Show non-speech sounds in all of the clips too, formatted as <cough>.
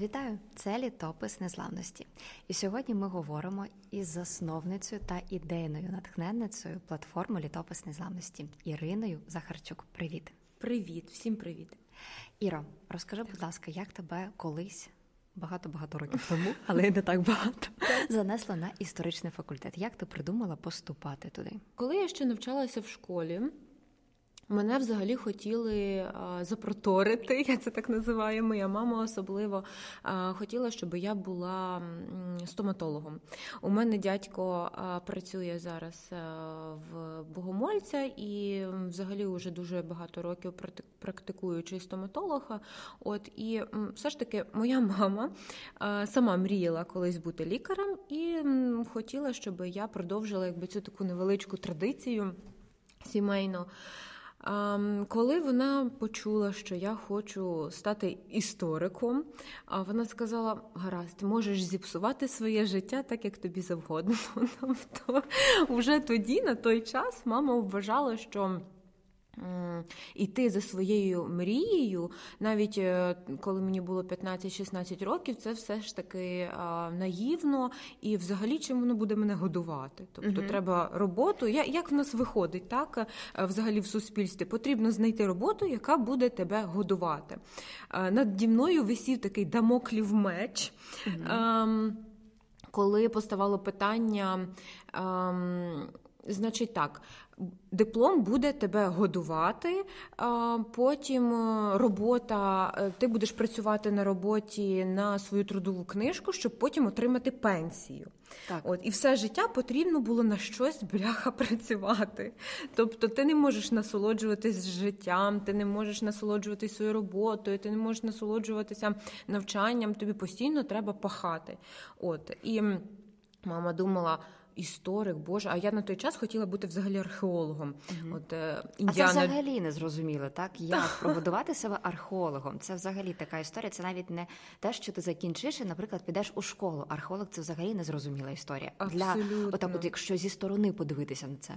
Вітаю! Це літопис незламності. І сьогодні ми говоримо із засновницею та ідейною натхненницею платформи Літопис Незламності Іриною Захарчук. Привіт, привіт, всім привіт, Іро. Розкажи, будь ласка, як тебе колись багато-багато років тому, але не так багато занесло на історичний факультет? Як ти придумала поступати туди? Коли я ще навчалася в школі? Мене взагалі хотіли запроторити, <laughs> я це так називаю. Моя мама особливо хотіла, щоб я була стоматологом. У мене дядько працює зараз в богомольця і, взагалі, вже дуже багато років практикуючий стоматолога. От і все ж таки, моя мама сама мріяла колись бути лікарем і хотіла, щоб я продовжила якби цю таку невеличку традицію сімейну. Коли вона почула, що я хочу стати істориком, вона сказала: гаразд, можеш зіпсувати своє життя так, як тобі завгодно. <laughs> Тобто, вже тоді, на той час, мама вважала, що. Іти за своєю мрією, навіть е, коли мені було 15-16 років, це все ж таки наївно і взагалі чим воно буде мене годувати. Тобто угу. треба роботу. Як в нас виходить, так е, взагалі в суспільстві потрібно знайти роботу, яка буде тебе годувати. Е, наді мною висів такий дамоклів меч. Угу. Коли поставало питання, ем, значить так, Диплом буде тебе годувати, потім е, робота, е, ти будеш працювати на роботі на свою трудову книжку, щоб потім отримати пенсію. Так. От І все життя потрібно було на щось бляха <laughs> працювати. Тобто ти не можеш насолоджуватись життям, ти не можеш насолоджуватись своєю роботою, ти не можеш насолоджуватися навчанням, тобі постійно треба пахати. От І мама думала історик, Боже, а я на той час хотіла бути взагалі археологом. Угу. От, е, індіана... А це взагалі не зрозуміло, так? Як прогодувати себе археологом? Це взагалі така історія. Це навіть не те, що ти закінчиш і, наприклад, підеш у школу. Археолог це взагалі незрозуміла історія. Абсолютно. Для отак, от якщо зі сторони подивитися на це.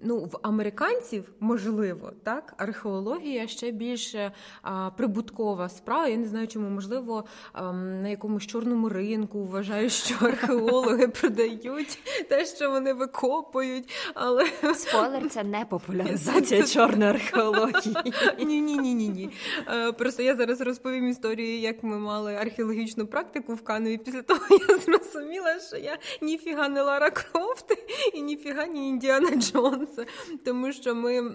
Ну, В американців можливо так, археологія ще більше а, прибуткова справа. Я не знаю, чому можливо на якомусь чорному ринку вважаю, що <laughs> археологи продають те, що вони викопують. Але спойлер це не популяризація чорної археології. <laughs> Ні, ні, ні, ні, ні. Просто я зараз розповім історію, як ми мали археологічну практику в Канові. Після того <laughs> я зрозуміла, що я ніфіга не Лара Крофт і ніфіга ні Індіана Джонса, тому що ми.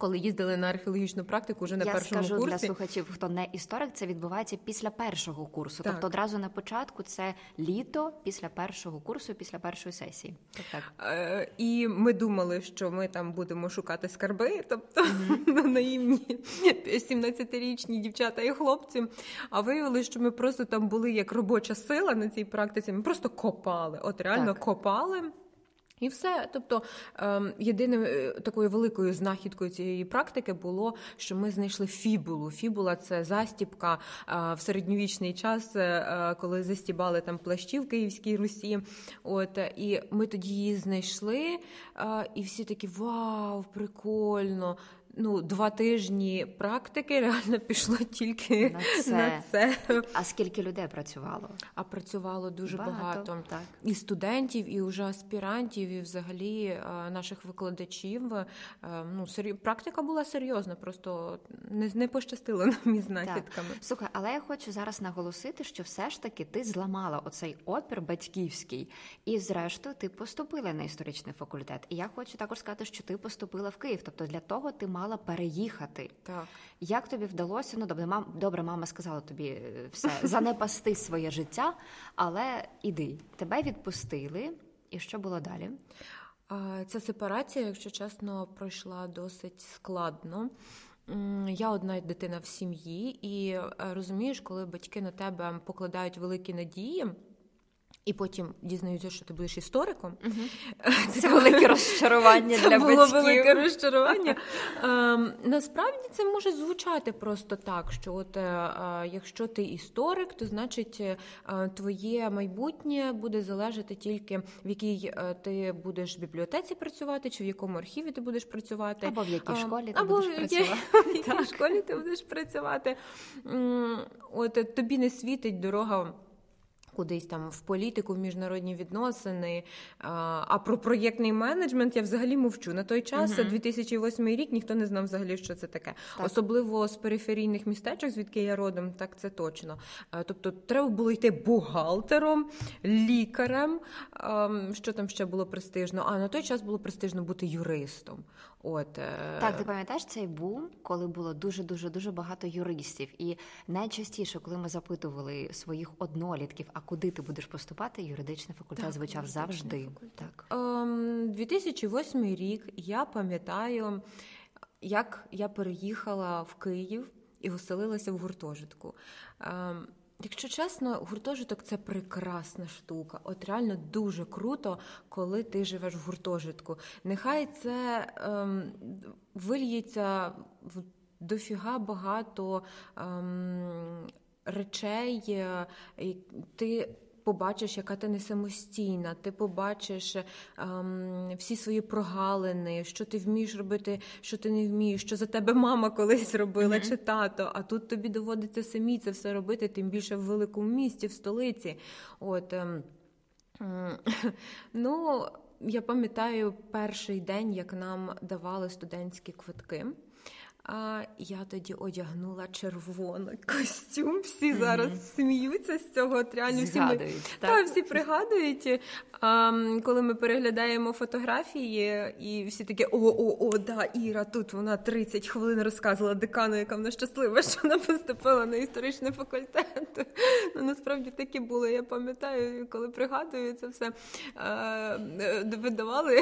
Коли їздили на археологічну практику, вже на Я першому скажу курсі. для слухачів, хто не історик, це відбувається після першого курсу. Так. Тобто одразу на початку це літо після першого курсу, після першої сесії. Так, так. Е, І ми думали, що ми там будемо шукати скарби, тобто mm-hmm. <laughs> наївні 17-річні дівчата і хлопці. А виявилося, що ми просто там були як робоча сила на цій практиці. Ми просто копали. От реально так. копали. І все. Тобто ем, єдиною е, такою великою знахідкою цієї практики було, що ми знайшли фібулу. Фібула це застіпка е, в середньовічний час, е, коли застібали там плащі в Київській Русі. От і ми тоді її знайшли, і всі такі вау, прикольно! Ну, два тижні практики реально пішло тільки на це. на це. А скільки людей працювало? А працювало дуже багато, багато. Так. і студентів, і вже аспірантів, і взагалі е, наших викладачів. Е, ну, сері... Практика була серйозна, просто не не пощастило нам із знахідками. Так. Слухай, але я хочу зараз наголосити, що все ж таки ти зламала оцей опір батьківський, і, зрештою, ти поступила на історичний факультет. І я хочу також сказати, що ти поступила в Київ. Тобто для того ти мала переїхати. Так. Як тобі вдалося? Ну, добре, мам, добре, мама сказала тобі е, все, занепасти своє життя, але іди, тебе відпустили. І що було далі? Ця сепарація, якщо чесно, пройшла досить складно. Я одна дитина в сім'ї, і е, розумієш, коли батьки на тебе покладають великі надії. І потім дізнаються, що ти будеш істориком. Угу. <laughs> Це велике розчарування це для було батьків. велике розчарування. Ем, насправді це може звучати просто так, що от е, е, якщо ти історик, то значить е, твоє майбутнє буде залежати тільки в якій е, ти будеш в бібліотеці працювати, чи в якому архіві ти будеш працювати, або в якій Ем, школі ти або будеш працювати. <laughs> В якій школі ти будеш працювати. От тобі не світить дорога. Кудись там в політику, в міжнародні відносини. А, про проєктний менеджмент я взагалі мовчу. На той час, Мгм. 2008 рік, ніхто не знав взагалі, що це таке. Так. Особливо з периферійних містечок, звідки я родом, так це точно. Тобто, треба було йти бухгалтером, лікарем. Що там ще було престижно? А на той час було престижно бути юристом. От е, Так, ти пам'ятаєш цей бум, коли було дуже дуже дуже багато юристів, і найчастіше, коли ми запитували своїх однолітків, а куди ти будеш поступати, юридичний факультет Так, звучав завжди. факультет. Так. Ем, 2008 рік я пам'ятаю, як я переїхала в Київ і оселилася в гуртожитку. Ем, Якщо чесно, гуртожиток це прекрасна штука. От реально дуже круто, коли ти живеш в гуртожитку. Нехай це ем, вильється в дофіга багато ем, речей, е, ти побачиш, яка ти не самостійна, ти побачиш ем, всі свої прогалини, що ти вмієш робити, що ти не вмієш, що за тебе мама колись робила Мгм. чи тато. А тут тобі доводиться самі це все робити, тим більше в великому місті, в столиці. От, ем, <laughs> ну, я пам'ятаю перший день, як нам давали студентські квитки. А я тоді одягнула червоний костюм. Всі Мгм. зараз сміються з цього. От реально всі ми Згадують. та, всі пригадують, а, коли ми переглядаємо фотографії, і всі такі о, о, о, да, Іра, тут вона 30 хвилин розказувала декану, яка вона щаслива, <laughs> що вона поступила на історичний факультет. Ну, насправді такі були. Я пам'ятаю, коли пригадую це все. А, видавали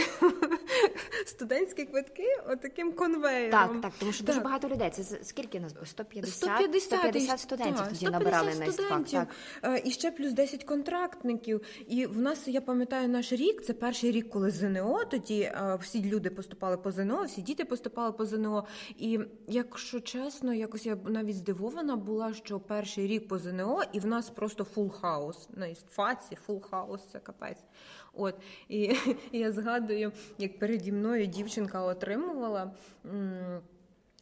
<laughs> студентські квитки отаким конвеєром. Так, так, тому що дуже багато людей. Це скільки нас? 150? 150, 150 студентів так, тоді 150 набирали на істфак. студентів. Так. Е, І ще плюс 10 контрактників. І в нас, я пам'ятаю, наш рік це перший рік, коли ЗНО. Тоді е, всі люди поступали по ЗНО, всі діти поступали по ЗНО. І якщо чесно, якось я навіть здивована була, що перший рік по ЗНО, і в нас просто full house на істфаці, full house це капець. От і, <laughs> і я згадую, як переді мною дівчинка отримувала. м,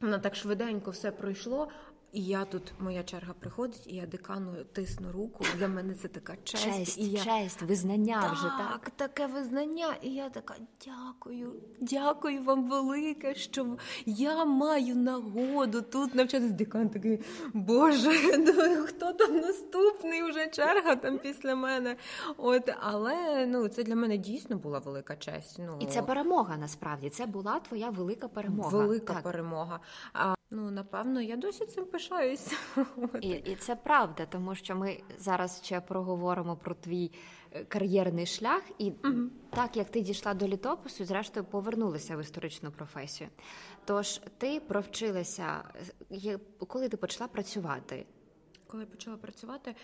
Вона так швиденько все пройшло. І я тут, моя черга приходить, і я декану тисну руку. Для мене це така честь. Честь, і я... честь, визнання так, вже так. таке визнання. І я така дякую, дякую вам велике, що я маю нагоду тут навчатися. Декан такий, Боже, <laughs> ну, хто там наступний? Уже черга там після мене. От, але ну, це для мене дійсно була велика честь. Ну, І це перемога насправді. Це була твоя велика перемога. велика Так. перемога. Ну, напевно, я досі цим пишаюсь. <laughs> І, і це правда, тому що ми зараз ще проговоримо про твій е, кар'єрний шлях, і угу. так як ти дійшла до літопису, зрештою повернулася в історичну професію. Тож ти провчилася, е, коли ти почала працювати? Коли я почала працювати,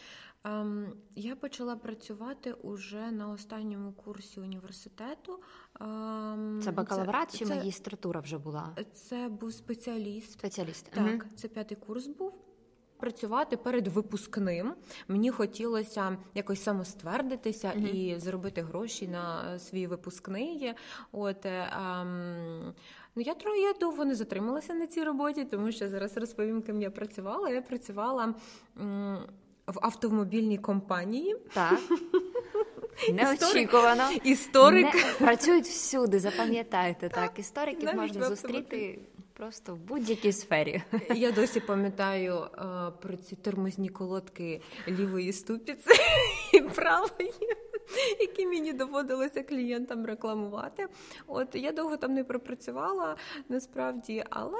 я почала працювати уже на останньому курсі університету. Ем, Це бакалаврат чи це, магістратура вже була? Це був спеціаліст. Спеціаліст. Так, Мгм. це п'ятий курс був. Працювати перед випускним. Мені хотілося якось самоствердитися Мгм. і заробити гроші на свій випускний. От е, ем, ну я тро- я довго не затрималася на цій роботі, тому що зараз розповім, ким я працювала. Я працювала м, в автомобільній компанії. Так. <laughs> Неочікувано. Історик. Не, працюють всюди, запам'ятайте так. Істориків навіть можна зустріти просто в будь-якій сфері. Я досі пам'ятаю а, про ці тормозні колодки лівої ступіці <laughs> і правої, <laughs> які мені доводилося клієнтам рекламувати. От я довго там не пропрацювала насправді, але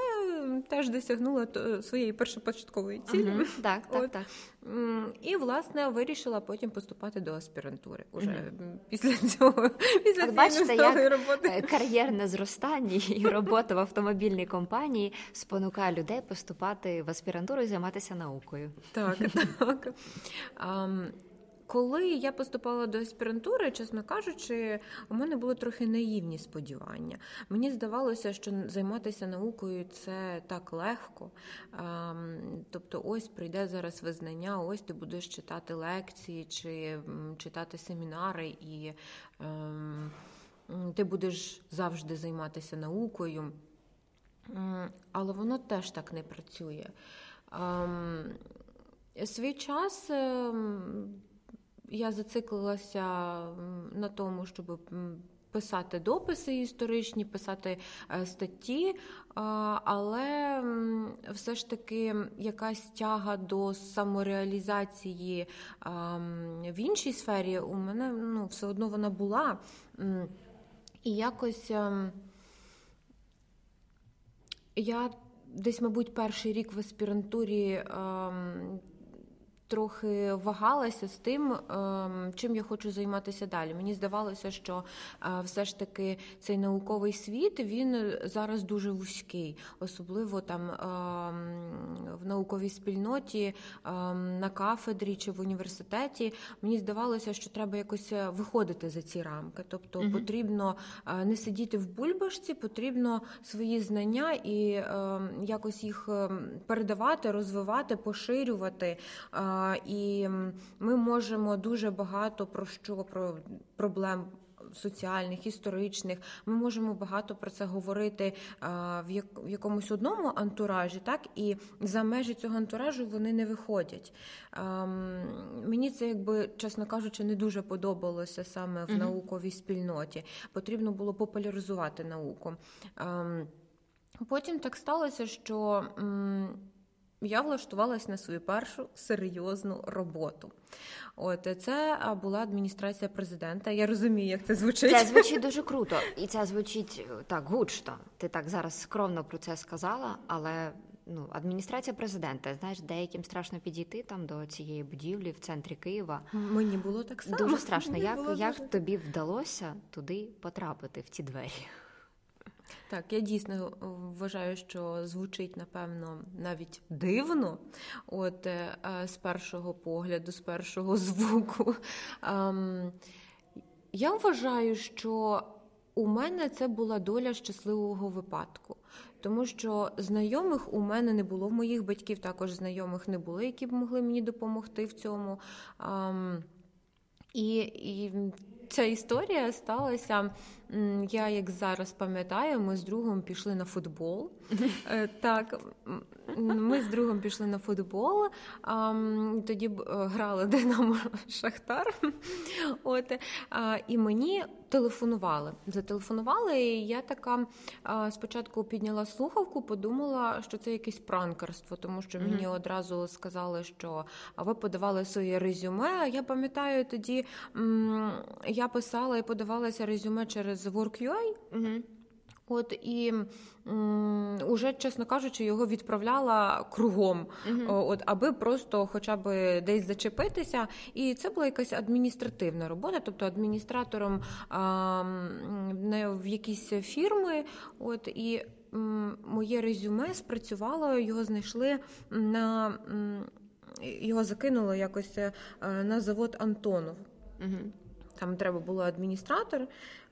теж досягнула своєї першопочаткової цілі. Мгм. Так, так, От. так. І власне вирішила потім поступати до аспірантури. Уже м, після цього <laughs> після От бачите, як, роботи. Е, Кар'єрне зростання і <laughs> робота в автомобільній компанії спонукає людей поступати в аспірантуру і займатися наукою. Так, так. Коли я поступала до аспірантури, чесно кажучи, у мене були трохи наївні сподівання. Мені здавалося, що займатися наукою це так легко. Ем, тобто, ось прийде зараз визнання, ось ти будеш читати лекції чи читати семінари, і ем, ти будеш завжди займатися наукою. Але воно теж так не працює. Ем, свій час я зациклилася на тому, щоб писати дописи історичні, писати е, статті, але все ж таки якась тяга до самореалізації в іншій сфері у мене ну, все одно вона була. І якось ем, я десь, мабуть, перший рік в аспірантурі трохи вагалася з тим, ем, чим я хочу займатися далі. Мені здавалося, що е, все ж таки цей науковий світ він зараз дуже вузький, особливо там ем, в науковій спільноті ем, на кафедрі чи в університеті. Мені здавалося, що треба якось е, виходити за ці рамки. Тобто угу. потрібно е, не сидіти в бульбашці, потрібно свої знання і якось їх передавати, розвивати, поширювати. І ми можемо дуже багато про що про проблем. Соціальних, історичних, ми можемо багато про це говорити в якомусь одному антуражі, так і за межі цього антуражу вони не виходять. Мені це, якби чесно кажучи, не дуже подобалося саме в mm-hmm. науковій спільноті. Потрібно було популяризувати науку. Потім так сталося, що я влаштувалась на свою першу серйозну роботу. От це була адміністрація президента. Я розумію, як це звучить. Це <laughs> звучить дуже круто, і це звучить е, так гучно. Ти так зараз скромно про це сказала, але ну адміністрація президента, знаєш, деяким страшно підійти там до цієї будівлі в центрі Києва. Мені було так само. Дуже страшно. Мені як як дуже... тобі вдалося туди потрапити в ці двері? Так, я дійсно вважаю, що звучить, напевно, навіть дивно, от е, з першого погляду, з першого <laughs> звуку. Ем, я вважаю, що у мене це була доля щасливого випадку. Тому що знайомих у мене не було, моїх батьків також знайомих не було, які б могли мені допомогти в цьому. Um, і, і ця історія сталася. Я як зараз пам'ятаю, ми з другом пішли на футбол. <laughs> Е, так, ми з другом пішли на футбол, тоді е, грали Динамо <laughs> Шахтар. От, І мені телефонували. Зателефонували, і я така спочатку підняла слухавку, подумала, що це якесь пранкерство, тому що мені одразу сказали, що ви подавали своє резюме. Я пам'ятаю, тоді я писала і подавалася резюме через WorkUI. Mm-hmm. От і м, уже, чесно кажучи, його відправляла кругом, uh-huh. от аби просто хоча б десь зачепитися. І це була якась адміністративна робота, тобто адміністратором а, не в якісь фірми. От і м, моє резюме спрацювало, його знайшли на м, його закинуло якось е, на завод Антонов. Uh-huh. Там треба було адміністратор,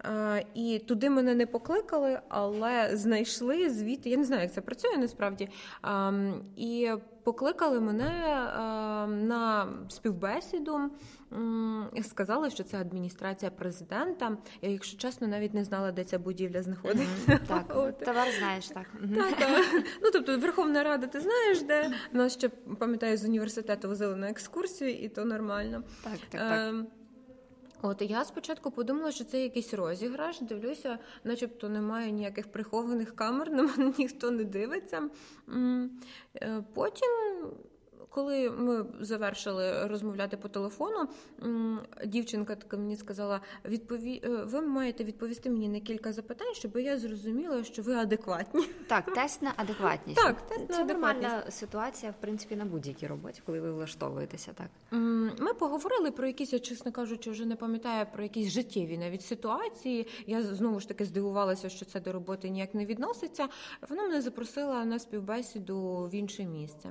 е, і туди мене не покликали, але знайшли звідти. Я не знаю, як це працює насправді. Ем, і покликали мене ем, на співбесіду. Сказали, що це адміністрація президента. Я, якщо чесно, навіть не знала, де ця будівля знаходиться. Так, <laughs> товар знаєш так. Так, так. Ну тобто, Верховна Рада, ти знаєш, де нас ще пам'ятаю з університету возили на екскурсію, і то нормально. Так, так, так. От я спочатку подумала, що це якийсь розіграш. Дивлюся, начебто немає ніяких прихованих камер, на мене <laughs> ніхто не дивиться. Е, потім коли ми завершили розмовляти по телефону, дівчинка така мені сказала: відпові... Е, ви маєте відповісти мені на кілька запитань, щоб я зрозуміла, що ви адекватні. Так, тест на адекватність. Так, тест на Це нормальна ситуація, в принципі, на будь-якій роботі, коли ви влаштовуєтеся. Так ми поговорили про якісь, я чесно кажучи, вже не пам'ятаю про якісь життєві навіть ситуації. Я знову ж таки здивувалася, що це до роботи ніяк не відноситься. Вона мене запросила на співбесіду в інше місце.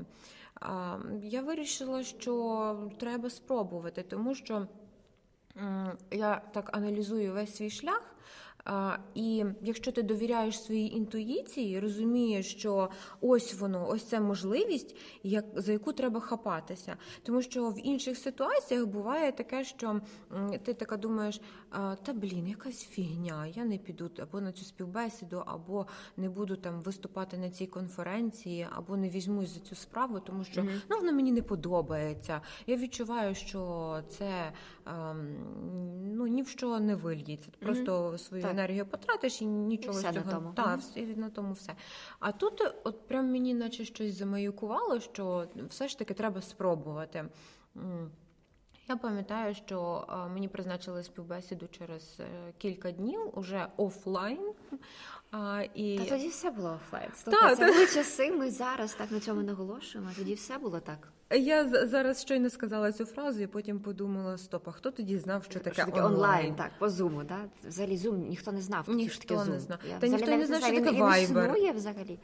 Я вирішила, що треба спробувати, тому що я так аналізую весь свій шлях. І якщо ти довіряєш своїй інтуїції, розумієш, що ось воно, ось це можливість, як за яку треба хапатися. Тому що в інших ситуаціях буває таке, що ти така думаєш, та блін, якась фігня, я не піду або на цю співбесіду, або не буду там виступати на цій конференції, або не візьмусь за цю справу, тому що mm-hmm. ну воно мені не подобається. Я відчуваю, що це ну ні в що не вильється. Просто свою так. енергію потратиш і нічого все з цього на тому. Та, mm-hmm. на тому все. А тут, от прям мені, наче щось замаюкувало, що все ж таки треба спробувати. Я пам'ятаю, що мені призначили співбесіду через е, кілька днів уже офлайн. А, і... Та тоді все було офлайн. Слухай, це були часи. Ми зараз так на цьому наголошуємо. Тоді все було так. Я зараз щойно сказала цю фразу, і потім подумала: стоп, а хто тоді знав, що таке, що таке онлайн? онлайн? Так, по зуму, да? Взагалі зум ніхто не знав, ніхто що таке не знав. Та ніхто не знав, що таке Viber. Існує взагалі.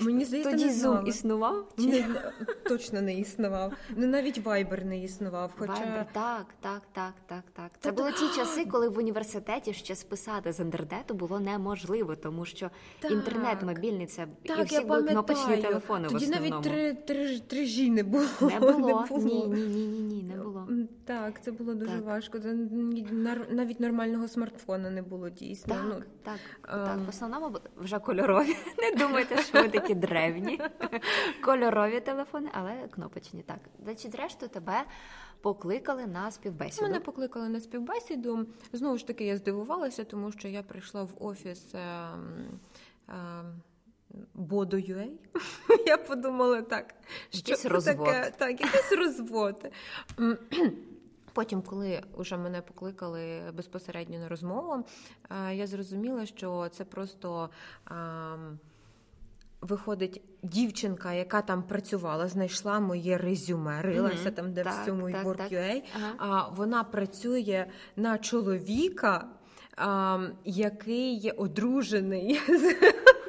Мені здається, Тоді не Zoom існував? Чи? Не, точно не існував. Ну навіть Viber не існував. Хоча Viber, так, так, так, так, так. Це були ті часи, коли в університеті ще списати з індернету було неможливо, тому що так. інтернет мобільний це так, і всі були кнопочні телефони. Тоді в навіть три три, три жі не було. Не було. Не було. Ні, ні, ні, ні, ні, не було. Так, це було дуже так. важко. Навіть нормального смартфона не було дійсно. Так, ну, так, um... так. В основному вже кольорові. <laughs> Не думайте, що ви такі древні, <laughs> кольорові телефони, але кнопочні. Так, значить, зрештою, тебе покликали на співбесіду. Мене покликали на співбесіду. Знову ж таки, я здивувалася, тому що я прийшла в офіс. Е, е, Бодо.ua. <laughs> Я подумала так, що якийсь це розвод. таке, так, якийсь розвод. <clears throat> Потім, коли вже мене покликали безпосередньо на розмову, е, я зрозуміла, що це просто виходить дівчинка, яка там працювала, знайшла моє резюме, рилася mm-hmm. там, де так, в цьому так, WorkUA, ага. а вона працює на чоловіка, а, який одружений <laughs>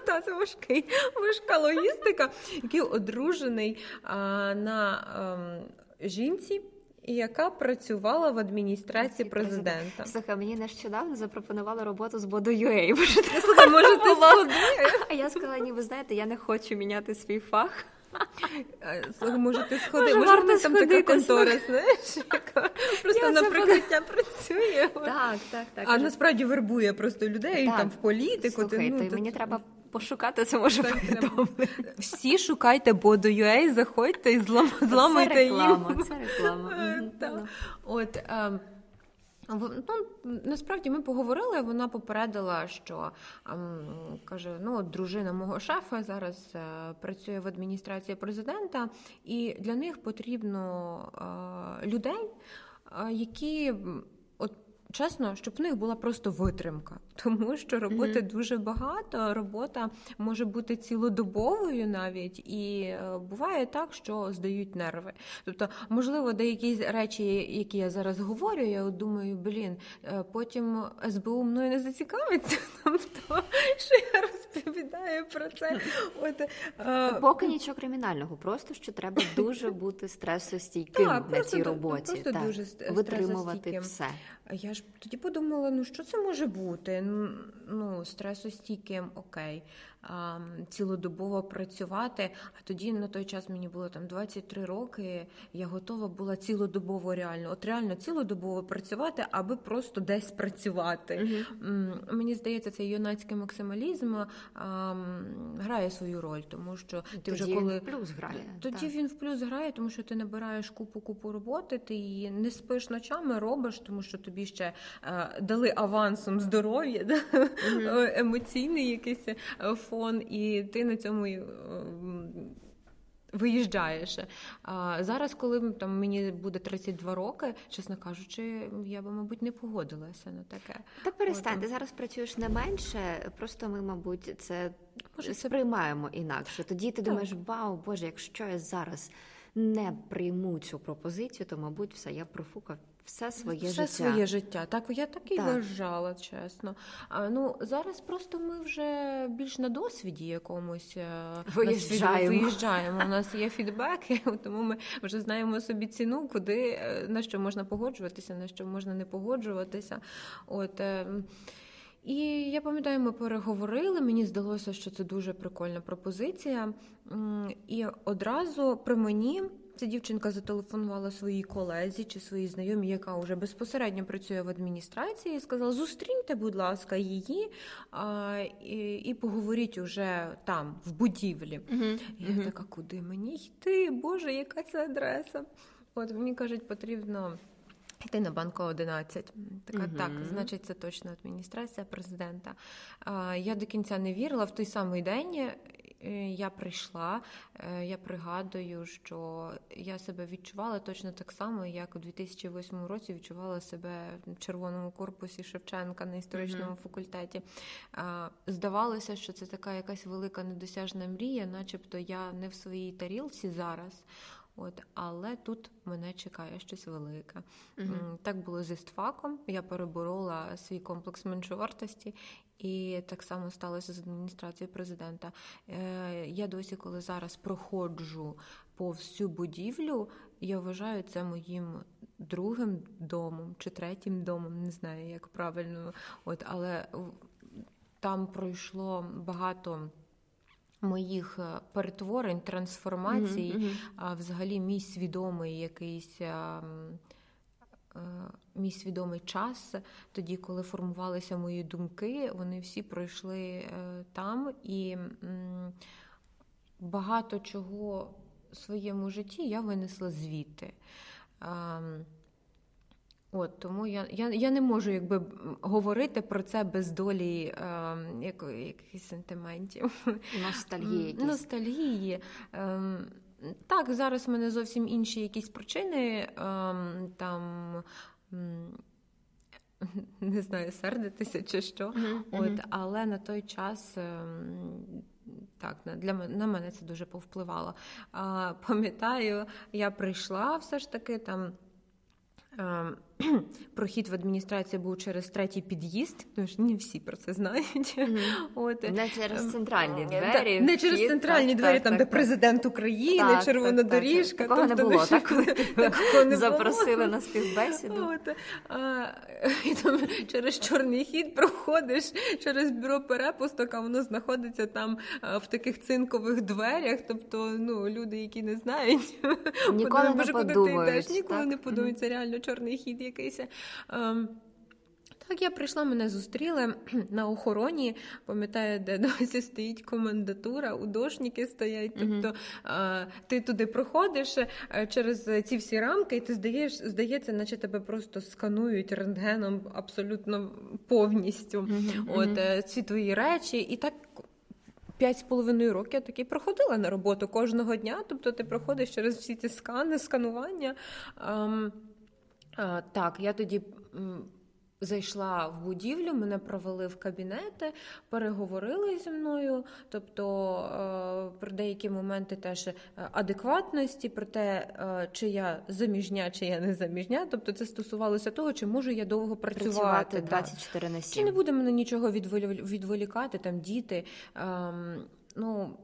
Та це важкий, важка логістика, який одружений а, на а, ем, жінці яка працювала в адміністрації президента. Слухай, мені нещодавно запропонували роботу з Бодо.ua. <laughs> Може, ти сходи? А я сказала, ні, ви знаєте, я не хочу міняти свій фах. Слухай, може, ти сходи, може, може там така контора, знаєш, яка просто я на прикриття працює. Так, так, так. А насправді вербує просто людей так. там в політику. Слухай, ти, ну, то мені треба пошукати це може повідомлення. Всі шукайте Bodo.ua, заходьте і злам, зламайте це реклама, їм. Це <laughs> реклама. Е, От, ем, Ну, насправді ми поговорили. Вона попередила, що каже: ну, дружина мого шефа зараз е, працює в адміністрації президента, і для них потрібно е, людей, які от чесно, щоб в них була просто витримка, тому що роботи mm-hmm. дуже багато. Робота може бути цілодобовою навіть, і е, буває так, що здають нерви. Тобто, можливо, деякі речі, які я зараз говорю, я от думаю, блін, е, потім СБУ мною не зацікавиться, <laughs> тобто, що я розповідаю про це. От, е, Поки нічого кримінального, просто що треба дуже бути стресостійким так, на цій роботі, просто так, дуже витримувати все. Я ж тоді подумала: ну що це може бути? Ну, стресостійким, окей цілодобово працювати. А тоді на той час мені було там 23 роки. Я готова була цілодобово реально, от реально цілодобово працювати, аби просто десь працювати. mm Мені здається, цей юнацький максималізм а, грає свою роль, тому що ти тоді вже коли він в плюс грає. Тоді так. він в плюс грає, тому що ти набираєш купу купу роботи, ти її не спиш ночами, робиш, тому що тобі ще а, дали авансом здоров'я, mm емоційний якийсь фон, і ти на цьому е, виїжджаєш. А Зараз, коли там мені буде 32 роки, чесно кажучи, я би, мабуть, не погодилася на таке. Та перестань, ти зараз працюєш не менше, просто ми, мабуть, це Може, сприймаємо інакше. Тоді ти так. думаєш, вау, Боже, якщо я зараз не прийму цю пропозицію, то мабуть все я профукав все своє все життя. своє життя. Так я так і так. вважала, чесно. А ну зараз просто ми вже більш на досвіді якомусь е, виїжджаємо. виїжджаємо. У нас є фідбеки, <laughs> тому ми вже знаємо собі ціну, куди е, на що можна погоджуватися, на що можна не погоджуватися. От. Ем, і я пам'ятаю, ми переговорили. Мені здалося, що це дуже прикольна пропозиція. І одразу при мені ця дівчинка зателефонувала своїй колезі чи своїй знайомій, яка вже безпосередньо працює в адміністрації, і сказала: зустріньте, будь ласка, її а, і і поговоріть уже там, в будівлі. Uh-huh. Я uh-huh. така, куди мені йти? Боже, яка це адреса? От мені кажуть, потрібно. Йти на банку 11. Така uh так, значить, це точно адміністрація президента. А, Я до кінця не вірила в той самий день. Е, я прийшла, е, я пригадую, що я себе відчувала точно так само, як у 2008 році відчувала себе в червоному корпусі Шевченка на історичному mm-hmm. факультеті. Здавалося, що це така якась велика недосяжна мрія, начебто я не в своїй тарілці зараз. От, але тут мене чекає щось велике. Uh-huh. Так було з істфаком. Я переборола свій комплекс меншовартості, і так само сталося з адміністрацією президента. Е, я досі, коли зараз проходжу по всю будівлю, я вважаю це моїм другим домом чи третім домом, не знаю, як правильно. От, але там пройшло багато моїх е, перетворень, трансформацій, mm-hmm, а взагалі мій свідомий якийсь. Е, мій свідомий час, тоді, коли формувалися мої думки, вони всі пройшли е, там, і багато чого в своєму житті я винесла звідти. Ем, От тому я я, я не можу якби говорити про це без долі е, якихось сентиментів. Ностальгії. Ностальгії. Е, так, зараз в мене зовсім інші якісь причини. Е, там <laughs> не знаю, сердитися чи що. Mm-hmm. От, Але на той час. Е, так, для на мене це дуже повпливало. А, Пам'ятаю, я прийшла все ж таки там. <clears throat> Прохід в адміністрацію був через третій під'їзд, тому що не всі про це знають. Mm-hmm. <laughs> От. Не через ем, центральні двері. Так, не через центральні так, двері, так, там, де президент України, червона доріжка. Такого тобто, <laughs> не було, так, коли тебе запросили на співбесіду. От. А, <laughs> і там Через чорний хід проходиш через бюро перепусток, а воно знаходиться там в таких цинкових дверях. Тобто ну, люди, які не знають, ніколи не подумають. Ніколи не подумають, це реально чорний хід якийсь. Ем, так, я прийшла, мене зустріли <clears throat> на охороні. Пам'ятаю, де <laughs> досі стоїть комендатура, удошники стоять. Тобто mm-hmm. ти туди проходиш е, через ці всі рамки, і ти здаєш, здається, наче тебе просто сканують рентгеном абсолютно повністю. Mm-hmm. От е, ці твої речі, і так. П'ять з половиною років я таки проходила на роботу кожного дня. Тобто ти проходиш через всі ці скани, сканування. Ем, так, я тоді. Зайшла в будівлю, мене провели в кабінети, переговорили зі мною. Тобто е, про деякі моменти теж е, адекватності, про те, е, чи я заміжня, чи я не заміжня. Тобто це стосувалося того, чи можу я довго працювати. Працювати 24 на 7. Чи не буде мене нічого відволікати, там діти. Ем, ну,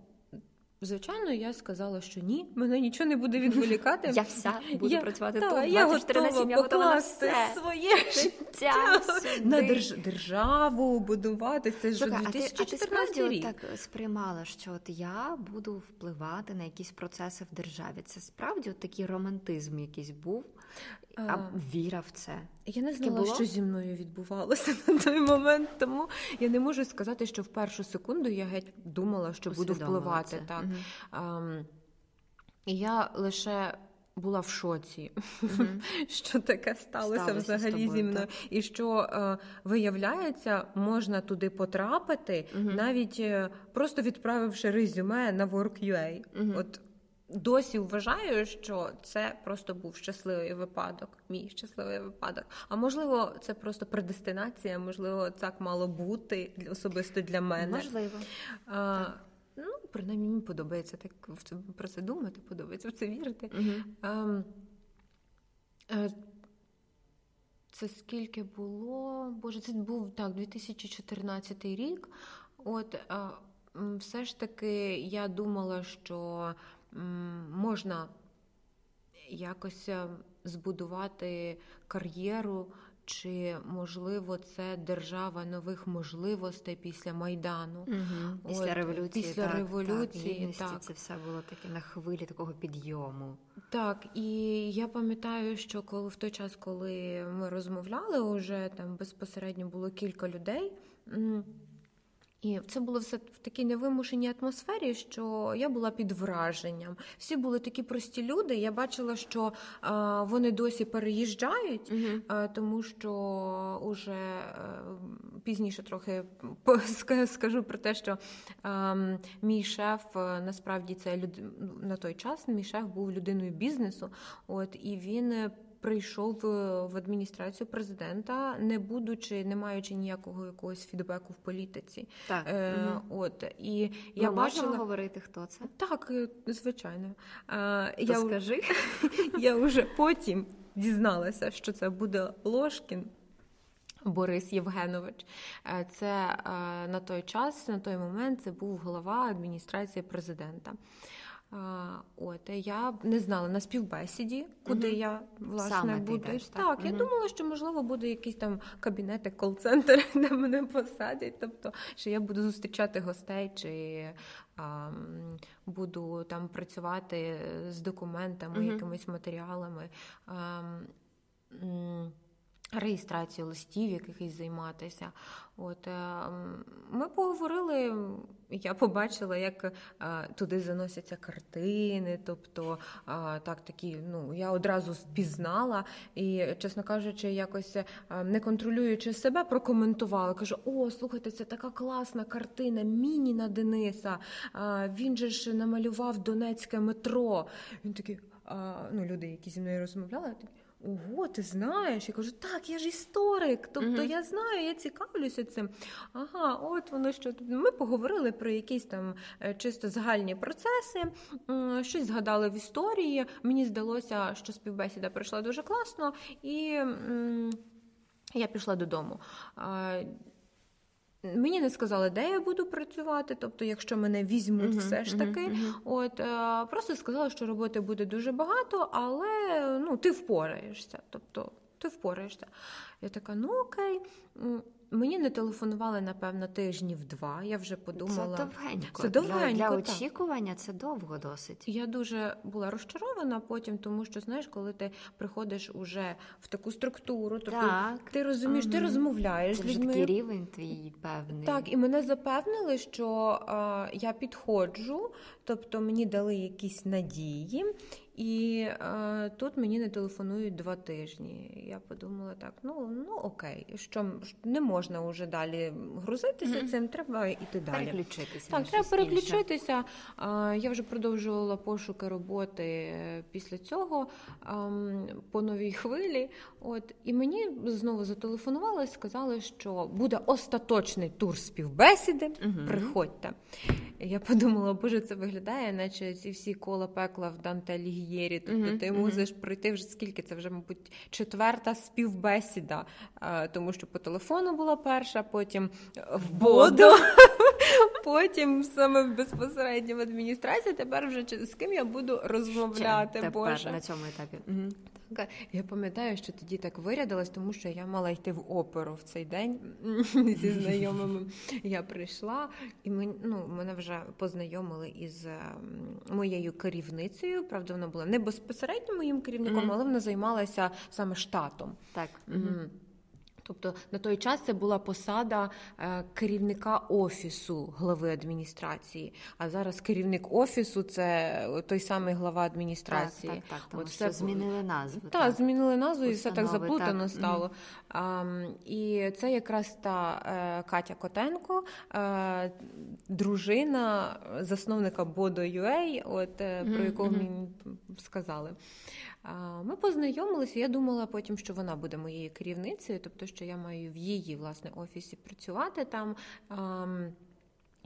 Звичайно, я сказала, що ні, мене нічого не буде відволікати. <laughs> Я вся буду я, працювати та, тут. Я готова я все. своє життя на держ... державу, будувати. Це ж 2014 рік. ти, так сприймала, що от я буду впливати на якісь процеси в державі. Це справді от такий романтизм якийсь був, а віра в це. Я не знала, було? що зі мною відбувалося <laughs> на той момент, тому я не можу сказати, що в першу секунду я геть думала, що буду впливати. Так. Угу. А, і я лише була в шоці, mm <laughs> що таке сталося, сталося взагалі тобою, зі мною. Так. І що е, виявляється, можна туди потрапити, mm навіть е, просто відправивши резюме на Work.ua. mm От Досі вважаю, що це просто був щасливий випадок, мій щасливий випадок. А можливо, це просто предестинація, можливо, так мало бути особисто для мене. Можливо. А, Ну, принаймні мені подобається так про це думати, подобається в це вірити. Uh-huh. Це скільки було? Боже, це був так, 2014 рік. От все ж таки я думала, що можна якось збудувати кар'єру чи можливо це держава нових можливостей після майдану, угу. після От, революції після так, революції так, так. це все було таке на хвилі такого підйому. Так, і я пам'ятаю, що коли в той час, коли ми розмовляли, уже там безпосередньо було кілька людей. І це було все в такій невимушеній атмосфері, що я була під враженням. Всі були такі прості люди. Я бачила, що а, вони досі переїжджають, uh а, тому що уже а, е, пізніше трохи скажу про те, що мій шеф е, насправді це люд... на той час. Мій шеф був людиною бізнесу. От і він прийшов е, в адміністрацію президента, не будучи, не маючи ніякого якогось фідбеку в політиці. Так. Е, угу. От і я бачила говорити, хто це? Так, е, звичайно. Е, я скажи. <laughs> Я вже потім дізналася, що це буде Ложкін. Борис Євгенович, е, це на той час, на той момент, це був голова адміністрації президента. От я не знала на співбесіді, куди угу. я власне Саме буду. Йдеш, так, так я думала, що можливо буде якийсь там кабінет, кол-центр, <laughs> де мене посадять. Тобто, що я буду зустрічати гостей, чи а, буду там працювати з документами, угу. якимись матеріалами. А, Реєстрацію листів, якихось займатися. От е, Ми поговорили, я побачила, як е, туди заносяться картини. Тобто, так такі, ну я одразу впізнала і, чесно кажучи, якось е, не контролюючи себе, прокоментувала. Кажу: о, слухайте, це така класна картина, Мініна Дениса. Він же ж намалював Донецьке метро. Він такий, ну, люди, які зі мною розмовляли, такі. Ого, ти знаєш? Я кажу, так, я ж історик, тобто uh я знаю, я цікавлюся цим. Ага, от воно що ми поговорили про якісь там е, чисто загальні процеси, щось згадали в історії. Мені здалося, що співбесіда пройшла дуже класно, і я пішла додому. Мені не сказали, де я буду працювати, тобто, якщо мене візьмуть, uh-huh, все ж таки, uh-huh, от е, просто сказали, що роботи буде дуже багато, але ну ти впораєшся. Тобто ти впораєшся. Я така, ну окей. Мені не телефонували, напевно, тижнів два. Я вже подумала. Це довгенько. Це довгенько, Для, для очікування це довго досить. Я дуже була розчарована потім, тому що знаєш, коли ти приходиш уже в таку структуру, тобто так. ти розумієш, угу. ти розмовляєш це з людьми. такий рівень твій певний. Так, і мене запевнили, що а, я підходжу, тобто мені дали якісь надії. І е, тут мені не телефонують два тижні. Я подумала так: ну ну окей, що не можна вже далі грузитися mm-hmm. цим, треба йти далі. Переключитися. Так, треба переключитися. Е, я вже продовжувала пошуки роботи після цього е, по новій хвилі. От і мені знову зателефонували сказали, що буде остаточний тур співбесіди. Mm-hmm. Приходьте. Я подумала, боже, це виглядає, наче ці всі кола пекла в Данте Лігієрі. Тобто mm-hmm. ти мусиш пройти вже скільки це вже, мабуть, четверта співбесіда, тому що по телефону була перша, потім в боду, <laughs> потім саме безпосередньо в адміністрації. Тепер вже з ким я буду розмовляти. Боже. на цьому етапі. Я пам'ятаю, що тоді так вирядилась, тому що я мала йти в оперу в цей день <laughs> зі знайомими. Я прийшла, і ми, ну, мене вже познайомили із ем, моєю керівницею. Правда, вона була не безпосередньо моїм керівником, mm-hmm. але вона займалася саме штатом. Так. Mm-hmm. Тобто на той час це була посада е, керівника офісу глави адміністрації. А зараз керівник офісу це той самий глава адміністрації. Так, так, так тому От що змінили назву. Так, так, змінили назву, і все так заплутано так. стало. Mm. А, І це якраз та е, Катя Котенко, е, дружина засновника Bodo.ua, от mm-hmm. про якого мені сказали. Ми познайомилися. Я думала потім, що вона буде моєю керівницею, тобто, що я маю в її власне офісі працювати там.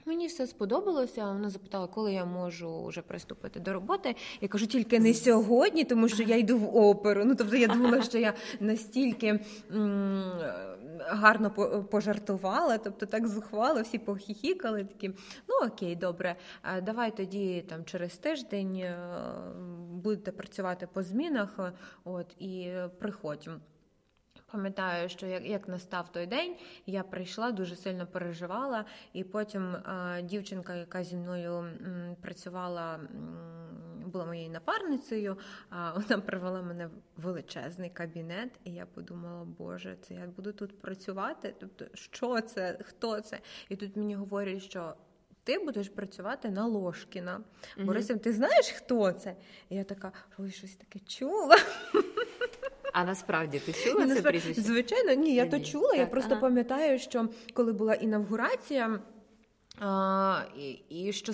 Мені все сподобалося. Вона запитала, коли я можу вже приступити до роботи. Я кажу, тільки не сьогодні, тому що я йду в оперу. Ну тобто я думала, що я настільки гарно пожартувала, тобто так зухвало, всі похіхікали. Такі, ну окей, добре, давай тоді там через тиждень е, будете працювати по змінах, от і приходь. Пам'ятаю, що як як настав той день, я прийшла, дуже сильно переживала, і потім а, дівчинка, яка зі мною м, працювала, м, була моєю напарницею, вона привела мене в величезний кабінет, і я подумала, Боже, це я буду тут працювати. Тобто, що це, хто це? І тут мені говорять, що. Ти будеш працювати на Ложкіна. Mm-hmm. Борисів, ти знаєш, хто це? І я така, ой, щось таке чула. А насправді ти чула це прізвище? Звичайно, ні, я то чула. Так, я просто ага. пам'ятаю, що коли була інавгурація, а, і, і що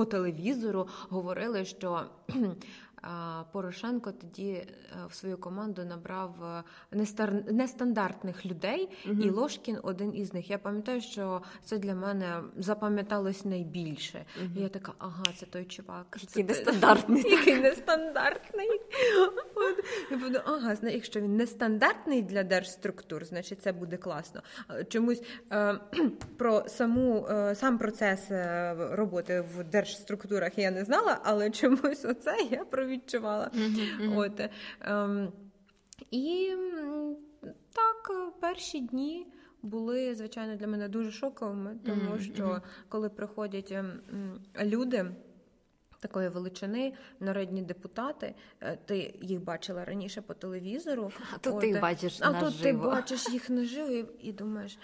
по телевізору говорили, що Порошенко тоді е, в свою команду набрав е, нестандартних людей, угу. і Ложкін один із них. Я пам'ятаю, що це для мене запам'яталось найбільше. Угу. І Я така, ага, це той чувак. Який нестандартний. <laughs> Який нестандартний. Ага, якщо він нестандартний для держструктур, значить це буде класно. Чомусь е, <clears throat> про саму сам процес роботи в держструктурах я не знала, але чомусь оце я про відчувала. От, ем, І так, перші дні. Були, звичайно, для мене дуже шоковими, тому mm-hmm. що коли приходять ем, люди такої величини, народні депутати, е, ти їх бачила раніше по телевізору, а тут ти їх бачиш а наживо. тут ти бачиш їх наживо і, і думаєш,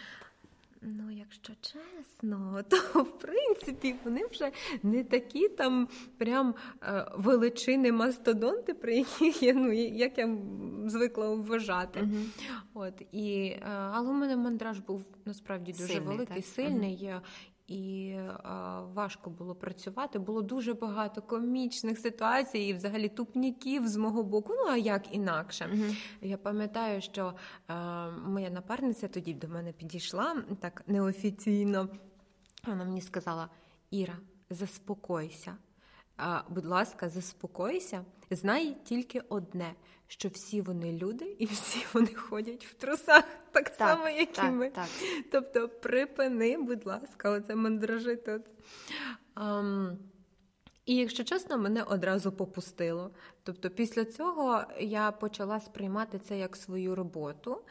Ну, якщо чесно, <laughs> то в принципі вони вже не такі там прям е, величини мастодонти, про яких я ну як я звикла вважати. Uh-huh. От і е, але у мене мандраж був насправді дуже сильний, великий, так? сильний. Uh-huh і а, важко було працювати. Було дуже багато комічних ситуацій, і взагалі тупніків з мого боку. Ну а як інакше? Mm-hmm. Я пам'ятаю, що а, моя напарниця тоді до мене підійшла так неофіційно. Вона мені сказала: Іра, заспокойся. Будь ласка, заспокойся. Знай тільки одне, що всі вони люди і всі <laughs> вони ходять в трусах, так, так само, як так, і ми. Так. Тобто, припини, будь ласка, оце мандражити. Um, і якщо чесно, мене одразу попустило. Тобто, після цього я почала сприймати це як свою роботу,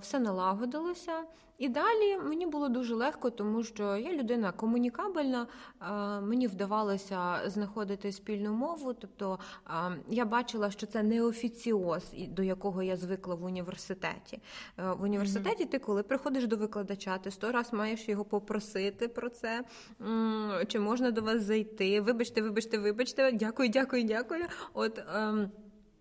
все налагодилося. І далі мені було дуже легко, тому що я людина комунікабельна, мені вдавалося знаходити спільну мову. Тобто я бачила, що це не офіціоз, до якого я звикла в університеті. Е, в університеті ти, коли приходиш до викладача, ти сто раз маєш його попросити про це, чи можна до вас зайти. Вибачте, вибачте, вибачте, дякую, дякую, дякую. От. Ем,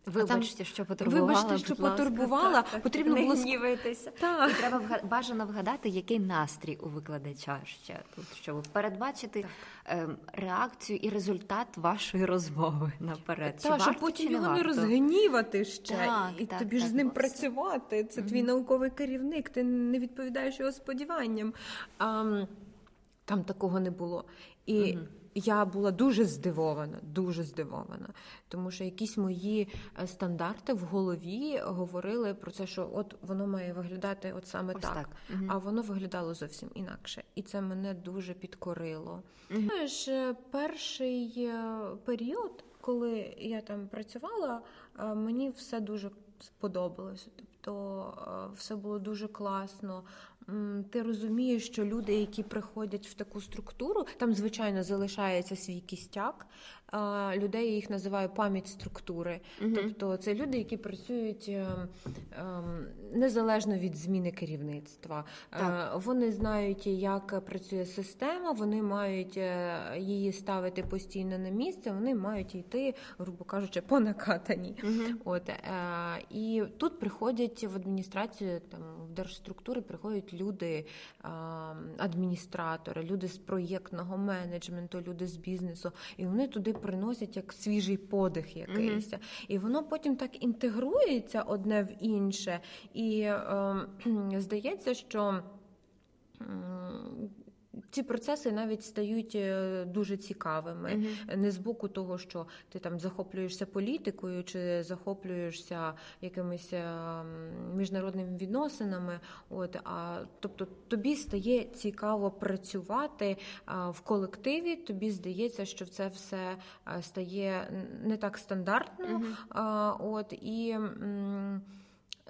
Вибачте, що потурбувала. Вибачте, що потурбувала. Так, Потрібно не було гнівайтеся. Так. І треба бажано вгадати, який настрій у викладача ще тут, щоб передбачити ем, реакцію і результат вашої розмови наперед. Так, щоб потім його не розгнівати ще, так, і так, тобі ж з ним працювати. Це mm твій науковий керівник, ти не відповідаєш його сподіванням. А, Там такого не було. І mm я була дуже здивована, дуже здивована, тому що якісь мої е, стандарти в голові говорили про це, що от воно має виглядати от саме Ось так, так. Угу. а воно виглядало зовсім інакше, і це мене дуже підкорило. Угу. Знаєш, е, перший е, період, коли я там працювала, мені все дуже сподобалося. Тобто все було дуже класно ти розумієш, що люди, які приходять в таку структуру, там звичайно залишається свій кістяк, людей я їх називаю пам'ять структури. Угу. Тобто це люди, які працюють ем, ем, незалежно від зміни керівництва. Е, так. Вони знають, як працює система, вони мають е, її ставити постійно на місце, вони мають йти, грубо кажучи, по накатані. Угу. От е, і тут приходять в адміністрацію, там в держструктури приходять люди, адміністратори, люди з проєктного менеджменту, люди з бізнесу, і вони туди приносять як свіжий подих якийсь. Mm-hmm. І воно потім так інтегрується одне в інше. І е, <clears throat> здається, що. Ці процеси навіть стають е, дуже цікавими. Mm-hmm. Не з боку того, що ти там захоплюєшся політикою чи захоплюєшся якимись е, міжнародними відносинами. От а тобто тобі стає цікаво працювати в колективі. Тобі здається, що це все стає не так стандартно. Mm-hmm. От і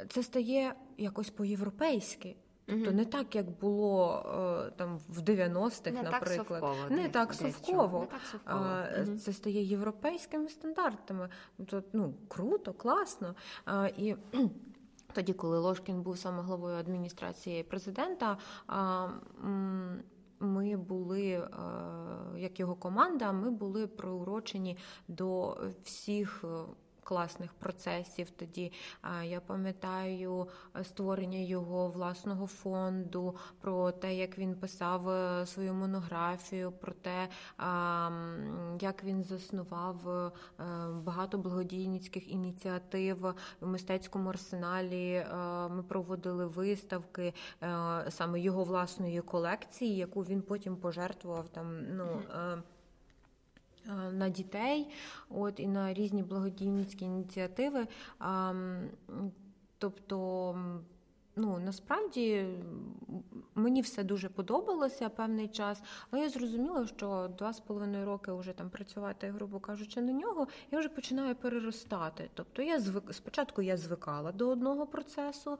це стає якось по-європейськи. Тобто не так, як було е, там в 90-х, не наприклад, так совково, не десь, так совково. Не так совково. А, Це стає європейськими стандартами. Тобто, ну круто, класно. А, І <clears throat> тоді, коли Ложкін був саме главою адміністрації президента. Ми були, е, як його команда, ми були приурочені до всіх е, класних процесів. Тоді я пам'ятаю е, створення його власного фонду, про те, як він писав е, свою монографію, про те, як він заснував е, багато благодійницьких ініціатив в мистецькому арсеналі. Ми проводили виставки саме його власної колекції, яку він потім пожертвував там. ну. Е, на дітей, от і на різні благодійницькі ініціативи. Тобто, ну насправді мені все дуже подобалося певний час, але я зрозуміла, що два з половиною роки вже там працювати, грубо кажучи, на нього, я вже починаю переростати. Тобто я звик спочатку я звикала до одного процесу.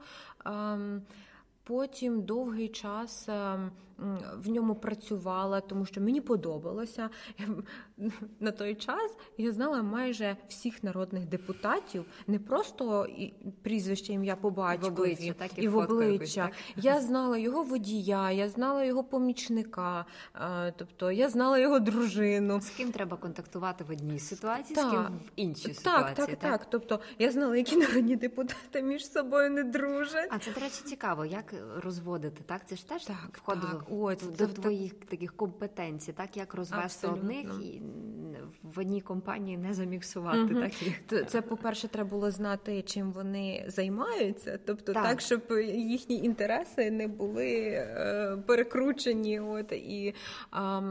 Потім довгий час ем, в ньому працювала, тому що мені подобалося. На той час я знала майже всіх народних депутатів, не просто прізвище ім'я по батькові так, і, і в обличчя. Якось, так? Я знала його водія, я знала його помічника, тобто я знала його дружину. З ким треба контактувати в одній ситуації, так. з ким в іншій ситуації. Так, так, так. Тобто я знала, які народні депутати між собою не дружать. А це, до речі, цікаво, як розводити, так? Це ж теж так, входило так. О, це, до твоїх таких компетенцій, так як розвести одних і в одній компанії не заміксувати. Угу. Так це, по-перше, треба було знати, чим вони займаються, тобто так, так щоб їхні інтереси не були е, перекручені. От і е,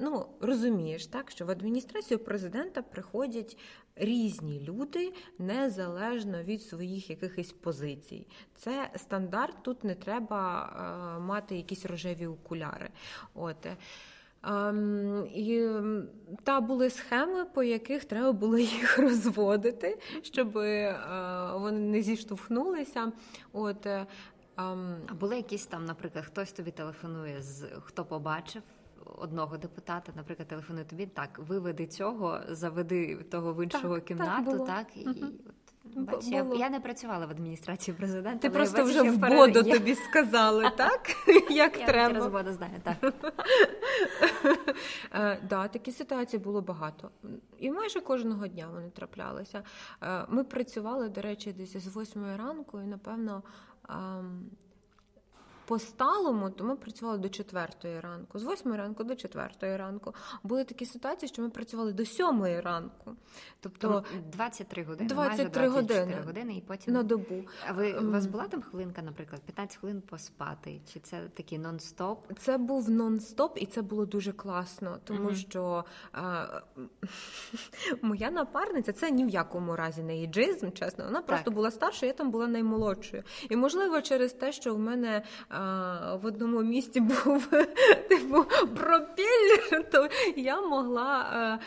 ну розумієш, так що в адміністрацію президента приходять різні люди незалежно від своїх якихось позицій. Це стандарт. Тут не треба е, мати якісь рожеві окуляри. От. Um, і та були схеми, по яких треба було <laughs> їх розводити, щоб uh, вони не зіштовхнулися. От um, а були якісь там, наприклад, хтось тобі телефонує з хто побачив одного депутата, наприклад, телефонує тобі, так, виведи цього, заведи того в іншого так, кімнату, так, так і. Угу. Бач, я, я не працювала в адміністрації президента. Ти просто вже в боду я... тобі сказали, <laughs> так? Як я треба. Я боду знаю, так. <laughs> Е, да, такі ситуації було багато. І майже кожного дня вони траплялися. Е, ми працювали, до речі, десь з восьмої ранку, і напевно по-сталому, то ми працювали до четвертої ранку, з восьмої ранку до четвертої ранку. Були такі ситуації, що ми працювали до сьомої ранку. Тобто 23 години, 23 майже 24 години. години і потім на добу. А ви у вас була там хвилинка, наприклад, 15 хвилин поспати? Чи це такий нон-стоп? Це був нон-стоп, і це було дуже класно, тому mm-hmm. що а, <laughs> моя напарниця це ні в якому разі не іджизм, чесно. Вона просто була старша, я там була наймолодшою. І можливо, через те, що в мене в одному місці <laughs> був типу пропіллер, то я могла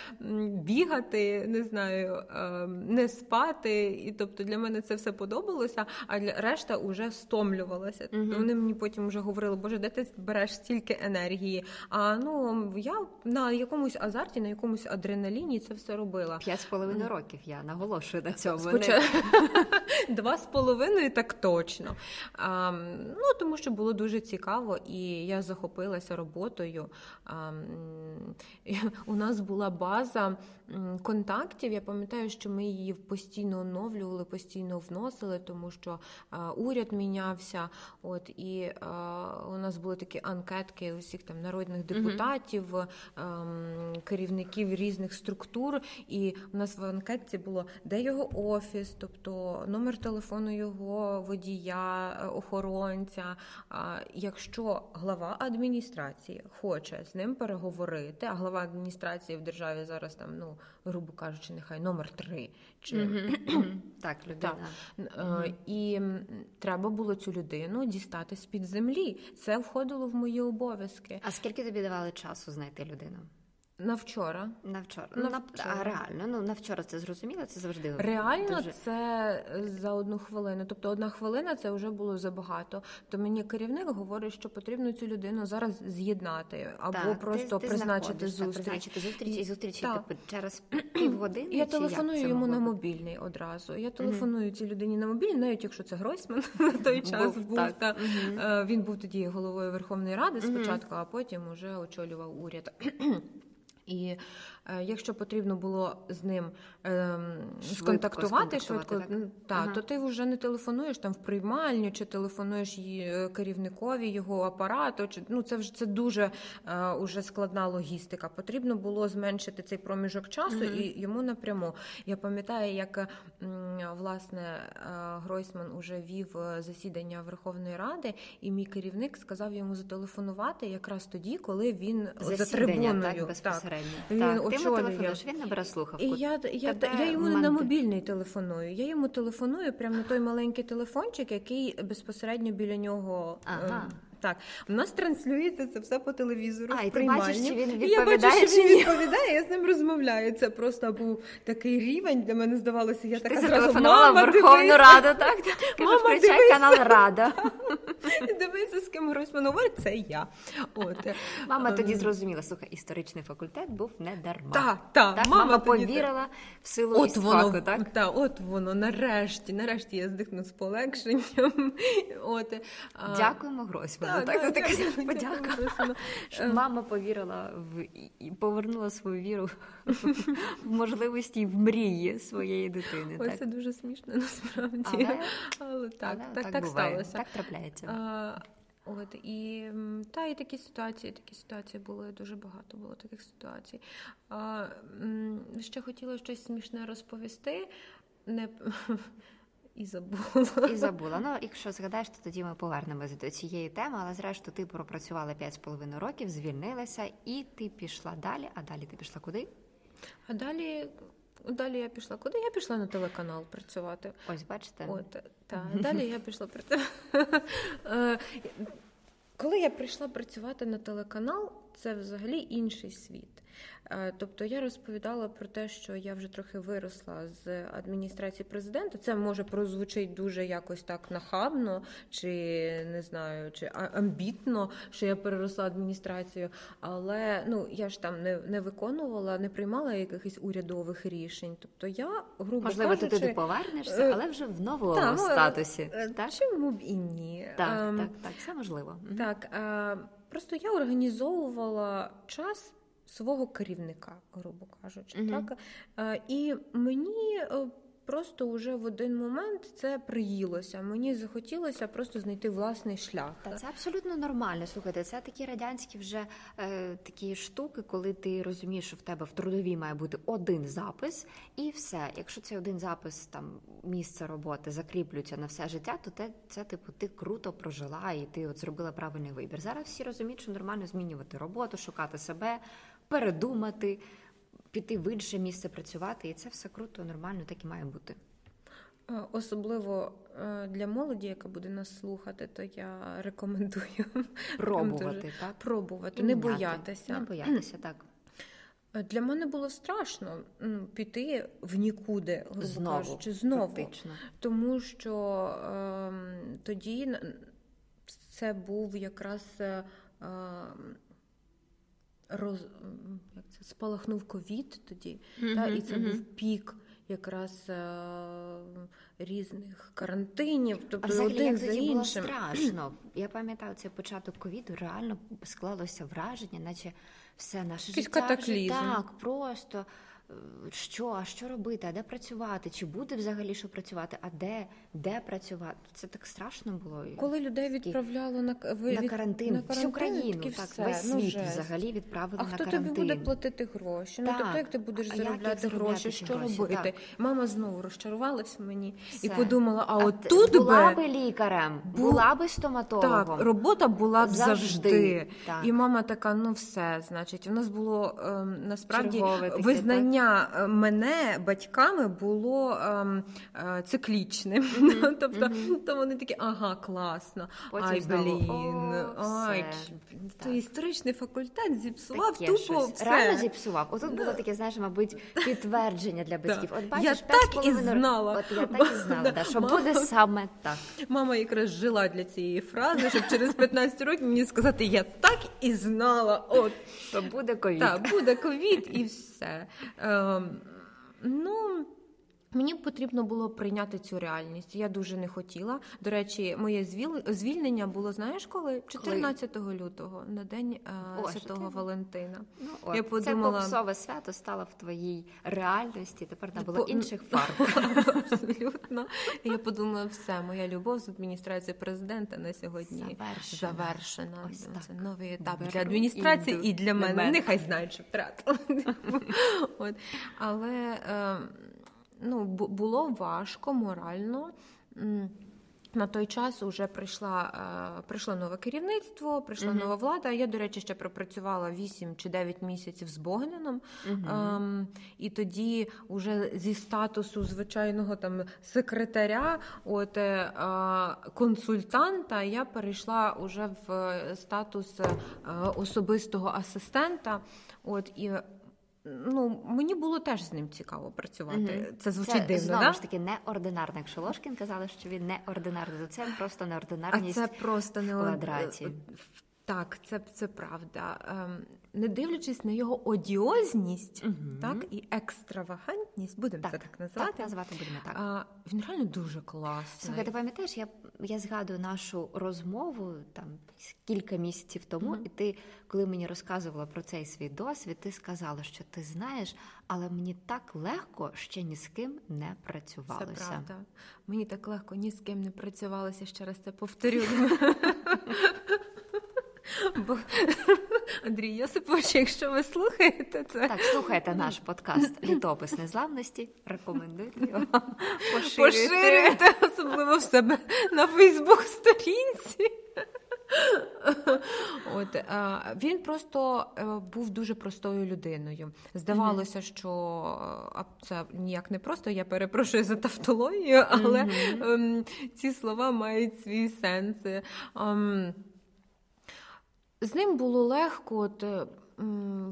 бігати, не знаю, не спати. І тобто для мене це все подобалося, а для решта вже стомлювалася. Тобто вони мені потім вже говорили, боже, де ти береш стільки енергії? А ну я на якомусь азарті, на якомусь адреналіні це все робила. П'ять з половиною років я наголошую на цьому. Спочат... <laughs> Два з половиною так точно. А, Ну тому що було дуже цікаво, і я захопилася роботою. <laughs> У нас була база контактів. Я пам'ятаю, що ми її постійно оновлювали, постійно вносили, тому що уряд мінявся. От і у нас були такі анкетки усіх там народних депутатів, керівників різних структур. І у нас в анкетці було де його офіс, тобто номер телефону його водія, охоронця якщо глава адміністрації хоче з ним переговорити, а глава адміністрації в державі зараз там, ну грубо кажучи, нехай номер три чи <clears throat> так, людина. Так. Е, і треба було цю людину дістати з під землі. Це входило в мої обов'язки. А скільки тобі давали часу знайти людину? На вчора. На вчора. Ну, на, а реально, ну на вчора це зрозуміло, це завжди реально. Дуже... Це за одну хвилину. Тобто, одна хвилина це вже було забагато. То мені керівник говорить, що потрібно цю людину зараз з'єднати або так, просто ти, ти призначити зустріч. Так, призначити зустріч і зустріч типу, через <clears throat> півгодини. Я телефоную йому на мобільний одразу. Я телефоную mm-hmm. цій людині на мобільний, навіть якщо це Гройсман <laughs> на той час був. був та, mm-hmm. Він був тоді головою Верховної Ради спочатку, mm-hmm. а потім вже очолював уряд. <clears throat> І якщо потрібно було з ним е, сконтактувати швидко, так? Та, ага. то ти вже не телефонуєш там в приймальню, чи телефонуєш е, керівникові його апарату. Чи ну це вже це дуже е, уже складна логістика. Потрібно було зменшити цей проміжок часу угу. і йому напряму. Я пам'ятаю, як власне е, Гройсман уже вів е, засідання Верховної Ради, і мій керівник сказав йому зателефонувати якраз тоді, коли він засідання, за трибуною так, він так, ти йому телефонуєш, він набере слухавку. І я я, я йому не на мобільний телефоную. Я йому телефоную прямо на той маленький телефончик, який безпосередньо біля нього. Ага. Ем, так, у нас транслюється це все по телевізору. А, і ти бачиш, чи він відповідає? Я бачу, що він відповідає, я з ним розмовляю. Це просто був такий рівень, для мене здавалося, я така зразу, мама, Верховну Раду, так? <laughs> Мама, включай канал Рада. <laughs> Дивися, з ким Гройсман говорить, це я. От. Мама ем. тоді зрозуміла, слухай, історичний факультет був не дарма. Так, так. так мама, мама повірила в силу от воно, так? Та, от воно, нарешті, нарешті я здихну з полегшенням. <laughs> От. Дякуємо Гройсману так, так, так, так подяка. Що мама повірила в і повернула свою віру в можливості і в мрії своєї дитини. Ось це дуже смішно насправді. Але, Але так, але так, так, так сталося. Так трапляється. А, От і та і такі ситуації, такі ситуації були дуже багато. Було таких ситуацій. А, Ще хотіла щось смішне розповісти. Не <laughs> і забула. І забула. Ну, якщо згадаєш, то тоді ми повернемося до цієї теми, але зрештою ти пропрацювала 5,5 років, звільнилася, і ти пішла далі. А далі ти пішла куди? А далі. Далі я пішла куди? Я пішла на телеканал працювати. Ось, бачите? От, так, Далі я пішла працювати. Е, коли я прийшла працювати на телеканал, це взагалі інший світ. Е, тобто я розповідала про те, що я вже трохи виросла з адміністрації президента. Це може прозвучить дуже якось так нахабно, чи не знаю, чи амбітно, що я переросла адміністрацію. Але ну я ж там не не виконувала, не приймала якихось урядових рішень. Тобто я грубо можливо кажучи, ти туди повернешся, але вже в новому та, статусі. Е, так? Чому б і ні? Так, ем, так, так, все можливо. Так, е, просто я організовувала час свого керівника, грубо кажучи. Угу. Так? Е, і мені е, просто вже в один момент це приїлося. Мені захотілося просто знайти власний шлях. Та це абсолютно нормально. Слухайте, це такі радянські вже е, такі штуки, коли ти розумієш, що в тебе в трудовій має бути один запис, і все. Якщо цей один запис там місце роботи закріплюється на все життя, то те це типу ти круто прожила і ти от зробила правильний вибір. Зараз всі розуміють, що нормально змінювати роботу, шукати себе, передумати піти в інше місце працювати, і це все круто, нормально, так і має бути. Е, особливо е, для молоді, яка буде нас слухати, то я рекомендую пробувати, так? Пробувати, і не боятися. Не боятися, так. Е, для мене було страшно піти в нікуди, знову, кажучи, знову. Практично. Тому що е, тоді це був якраз е, роз, як це, спалахнув ковід тоді, mm-hmm, та, і це mm-hmm. був пік якраз е, різних карантинів. Тобто а взагалі, один як за іншим. було страшно. Я пам'ятаю цей початок ковіду, реально склалося враження, наче все наше Якийсь життя катаклізм. вже так просто що, а що робити, а де працювати? Чи буде взагалі що працювати? А де де працювати? Це так страшно було. Коли людей відправляло на на карантин, на карантин всю країну, так все. весь ну, світ жесть. взагалі відправили а на хто тобі буде платити гроші? Ну Так. тобто, як ти будеш А заробляти гроші? Що гроші? робити? Так. Мама знову розчарувалась в мені і подумала: а, А от тут була би лікарем, була би стоматологом. Так, робота була б завжди. Завжди, так. І мама така: ну все, значить, у нас було ем, насправді Чергове визнання е, мене батьками було ем, е, циклічним. <laughs> тобто, то вони такі, ага, класно. Потім Ай, блін, о, ай, то історичний факультет зіпсував Таке тупо щось. все. Реально зіпсував. Отут було таке, знаєш, мабуть, <laughs> підтвердження для батьків. Да. От бачиш, Я так і знала. От я так і <laughs> знала, Да. да, що Мама- буде саме так. Мама якраз жила для цієї фрази, щоб через 15 років мені сказати, я так і знала. От Що буде ковід. Так, буде ковід і все. Ем, ну. Мені потрібно було прийняти цю реальність. Я дуже не хотіла. До речі, моє звіл- звільнення було, знаєш, коли? 14 лютого, на день е, О, Святого ти? Валентина. Ну, от, Я подумала- Це попсове свято стало в твоїй реальності. Тепер не було По- інших фарб. <laughs> Абсолютно. Я подумала, все, моя любов з адміністрації президента на сьогодні Завершена. завершена. Ось Це так. новий етап Беру для адміністрації і і, для мене. Нехай знають, що втратили. <laughs> От. Але е, ну, було важко морально. На той час вже прийшла, е, прийшло нове керівництво, прийшла Мгм. нова влада. Я, до речі, ще пропрацювала 8 чи 9 місяців з Богданом. Ем, і тоді, уже зі статусу звичайного там секретаря, от е, е, консультанта, я перейшла уже в е, статус е, особистого асистента. От і ну, мені було теж з ним цікаво працювати. Мгм. Це звучить це, дивно, знову да? ж таки неординарно. Якщо Ложкін казали, що він неординарний, то це просто А неординарність. це просто не в квадраті. Так, це, це правда. Не дивлячись на його одіозність, Мгм. так і екстравагантність, будемо це так називати. Так, назвати будемо так. А, він реально дуже класний. Слухай, ти пам'ятаєш, я, я згадую нашу розмову там кілька місяців тому, Мгм. і ти, коли мені розказувала про цей свій досвід, ти сказала, що ти знаєш, але мені так легко ще ні з ким не Це працювалося. правда. Мені так легко ні з ким не працювалося, ще раз це повторю. <laughs> Бо Андрій Йосипович, якщо ви слухаєте це, Так, слухайте наш подкаст Літопис незламності. Рекомендуйте його. Поширюйте. поширюйте, особливо в себе на Фейсбук-сторінці. От він просто е, був дуже простою людиною. Здавалося, що це ніяк не просто. Я перепрошую за тавтологію, але ем, ці слова мають свій сенс. З ним було легко от, е,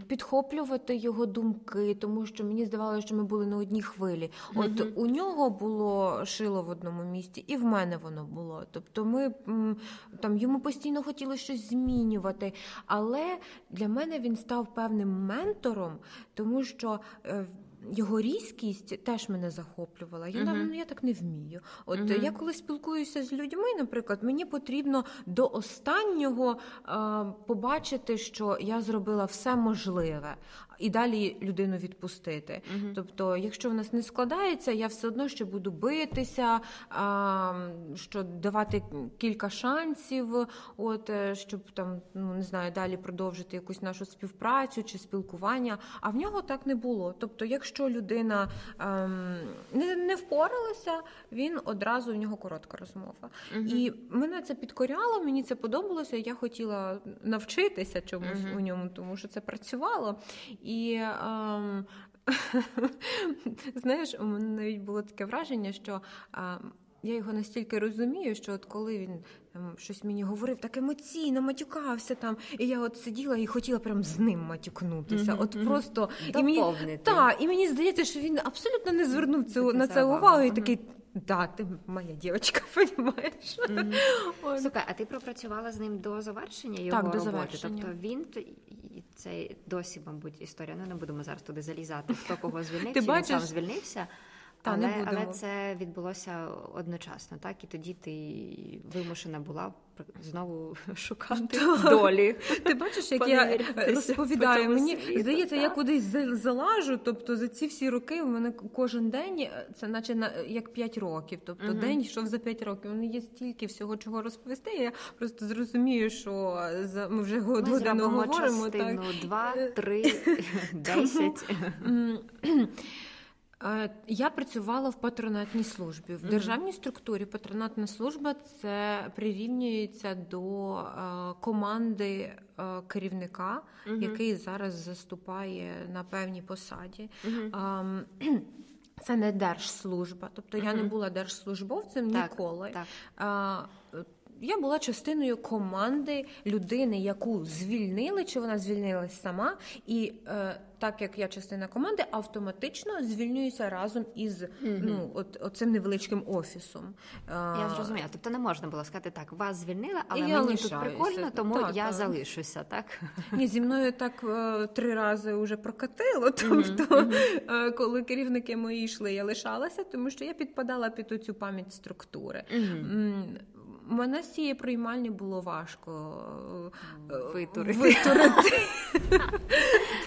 підхоплювати його думки, тому що мені здавалося, що ми були на одній хвилі. От Мгм. у нього було шило в одному місці, і в мене воно було. Тобто, ми там йому постійно хотіли щось змінювати. Але для мене він став певним ментором, тому що. Його різкість теж мене захоплювала. Я, Мгм. ну, я так не вмію. От uh-huh. я коли спілкуюся з людьми, наприклад, мені потрібно до останнього е, побачити, що я зробила все можливе, і далі людину відпустити. Мгм. Тобто, якщо в нас не складається, я все одно ще буду битися, а, що давати кілька шансів, от е, щоб там ну не знаю, далі продовжити якусь нашу співпрацю чи спілкування. А в нього так не було. Тобто, якщо людина ем, не, не впоралася, він одразу в нього коротка розмова. Мгм. І мене це підкоряло, мені це подобалося. Я хотіла навчитися чомусь Мгм. у ньому, тому що це працювало. І ем, <laughs> знаєш, у мене навіть було таке враження, що ем, я його настільки розумію, що от коли він там, щось мені говорив, так емоційно матюкався там, і я от сиділа і хотіла прям з ним матюкнутися. Мгм, От мгм. просто і мені, та, і мені здається, що він абсолютно не звернув цю, Це на це увагу, і такий. Да, ти моя дівчинка, <laughs> розумієш? Ось. Слухай, а ти пропрацювала з ним до завершення його до роботи? завершення. Тобто він і це досі, мабуть, історія. Ну не будемо зараз туди залізати. Хто кого звільнив, чи він сам звільнився. Та, але, не будемо. але це відбулося одночасно, так? І тоді ти вимушена була знову <laughs> шукати долі. Ти бачиш, як я розповідаю, мені здається, я кудись залажу. Тобто за ці всі роки в мене кожен день це наче на як 5 років. Тобто uh день йшов за 5 років. Мене є стільки всього чого розповісти. Я просто зрозумію, що за ми вже годину говоримо. так. 2, 3, 10. Е, я працювала в патронатній службі. В державній структурі патронатна служба це прирівнюється до е, команди е, керівника, який зараз заступає на певній посаді. uh <clears throat> Це не держслужба, тобто я не була держслужбовцем так, ніколи. Так я була частиною команди людини, яку звільнили, чи вона звільнилась сама, і е, так як я частина команди, автоматично звільнююся разом із mm-hmm. ну от оцим невеличким офісом. Я зрозуміла. Тобто не можна було сказати так, вас звільнили, але я мені лишаюся. тут прикольно, тому так, я так. залишуся. Так ні, зі мною так е, три рази вже прокатило. Тобто, mm-hmm. коли керівники мої йшли, я лишалася, тому що я підпадала під оцю пам'ять структури. Мене з цієї приймальні було важко е, витурити. витурити.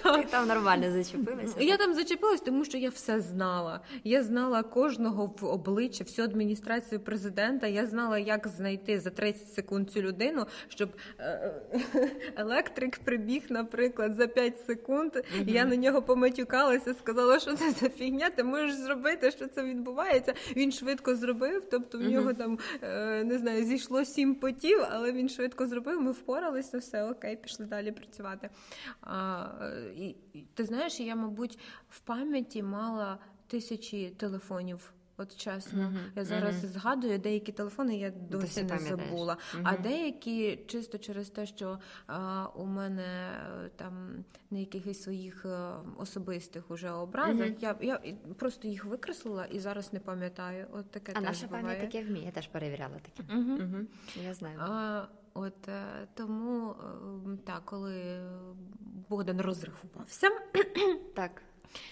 Ти там нормально зачепилася? Я там зачепилась, тому що я все знала. Я знала кожного в обличчя, всю адміністрацію президента. Я знала, як знайти за 30 секунд цю людину, щоб е, електрик прибіг, наприклад, за 5 секунд. Угу. Я на нього поматюкалася, сказала, що це за фігня, ти можеш зробити, що це відбувається. Він швидко зробив, тобто в нього там е, не знаю зійшло сім потів, але він швидко зробив. Ми впоралися, все окей, пішли далі працювати. А, і, Ти знаєш, я, мабуть, в пам'яті мала тисячі телефонів. От чесно, uh-huh, я зараз uh-huh. згадую деякі телефони, я досі не забула. Uh-huh. А деякі чисто через те, що а, у мене там на якихось своїх е, особистих уже образах, я я просто їх викреслила і зараз не пам'ятаю. От таке а теж наша буває. пам'ять таке вміє, я теж перевіряла таке. Я знаю. А, От е, тому е, так, коли Богдан розрахувався, так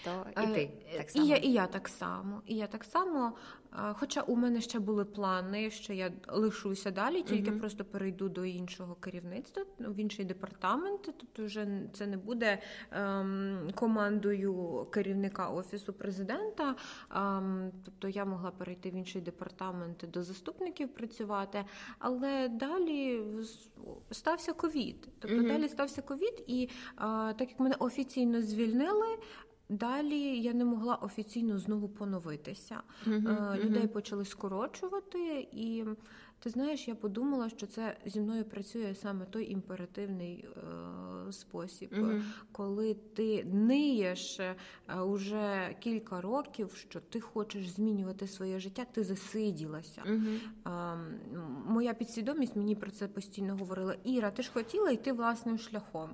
то і ти е, так само. І я, і я так само. І я так само. Хоча у мене ще були плани, що я лишуся далі, тільки uh просто перейду до іншого керівництва, ну, в інший департамент. Тобто, вже це не буде ем, командою керівника офісу президента. Ем, тобто я могла перейти в інший департамент до заступників працювати, але далі стався ковід. Тобто uh далі стався ковід, і а, так як мене офіційно звільнили. Далі я не могла офіційно знову поновитися. Uh-huh, Людей почали скорочувати, і ти знаєш, я подумала, що це зі мною працює саме той імперативний е, спосіб, uh-huh. коли ти ниєш е, уже кілька років, що ти хочеш змінювати своє життя, ти засиділася. Е, моя підсвідомість мені про це постійно говорила. Іра, ти ж хотіла йти власним шляхом.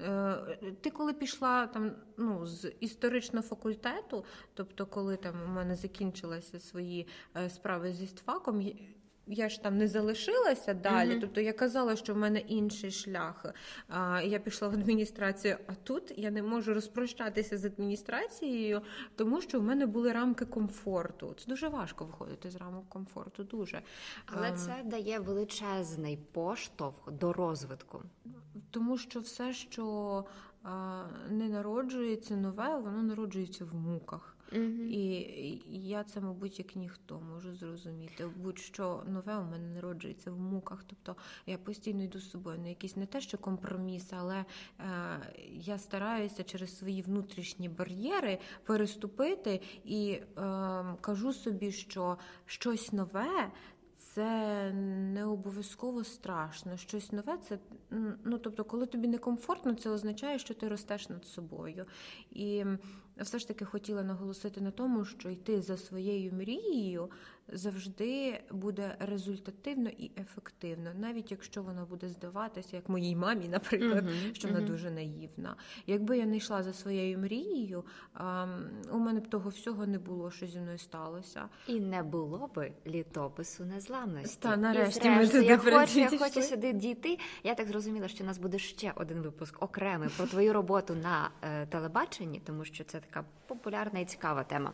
Е, ти коли пішла там ну, з історичного факультету, тобто, коли там у мене закінчилися свої е, справи зі стфаком, я ж там не залишилася далі. Mm-hmm. Тобто я казала, що в мене інший шлях. А, Я пішла в адміністрацію, а тут я не можу розпрощатися з адміністрацією, тому що в мене були рамки комфорту. Це дуже важко виходити з рамок комфорту. Дуже але це дає величезний поштовх до розвитку, тому що все, що а, не народжується нове, воно народжується в муках. І я це, мабуть, як ніхто можу зрозуміти. Будь-що нове у мене народжується в муках. Тобто я постійно йду з собою на якісь не те, що компроміси, але е, я стараюся через свої внутрішні бар'єри переступити і е, кажу собі, що щось нове. Це не обов'язково страшно. Щось нове, це ну тобто, коли тобі некомфортно, це означає, що ти ростеш над собою. І все ж таки хотіла наголосити на тому, що йти за своєю мрією завжди буде результативно і ефективно, навіть якщо вона буде здаватися, як моїй мамі, наприклад, uh-huh, що вона uh-huh. дуже наївна. Якби я не йшла за своєю мрією, у мене б того всього не було, що зі мною сталося. І не було би літопису незламності. Та нарешті ми туди я хочу, я хочу сюди дійти. Я так зрозуміла, що у нас буде ще один випуск окремий про твою роботу на е, телебаченні, тому що це така популярна і цікава тема.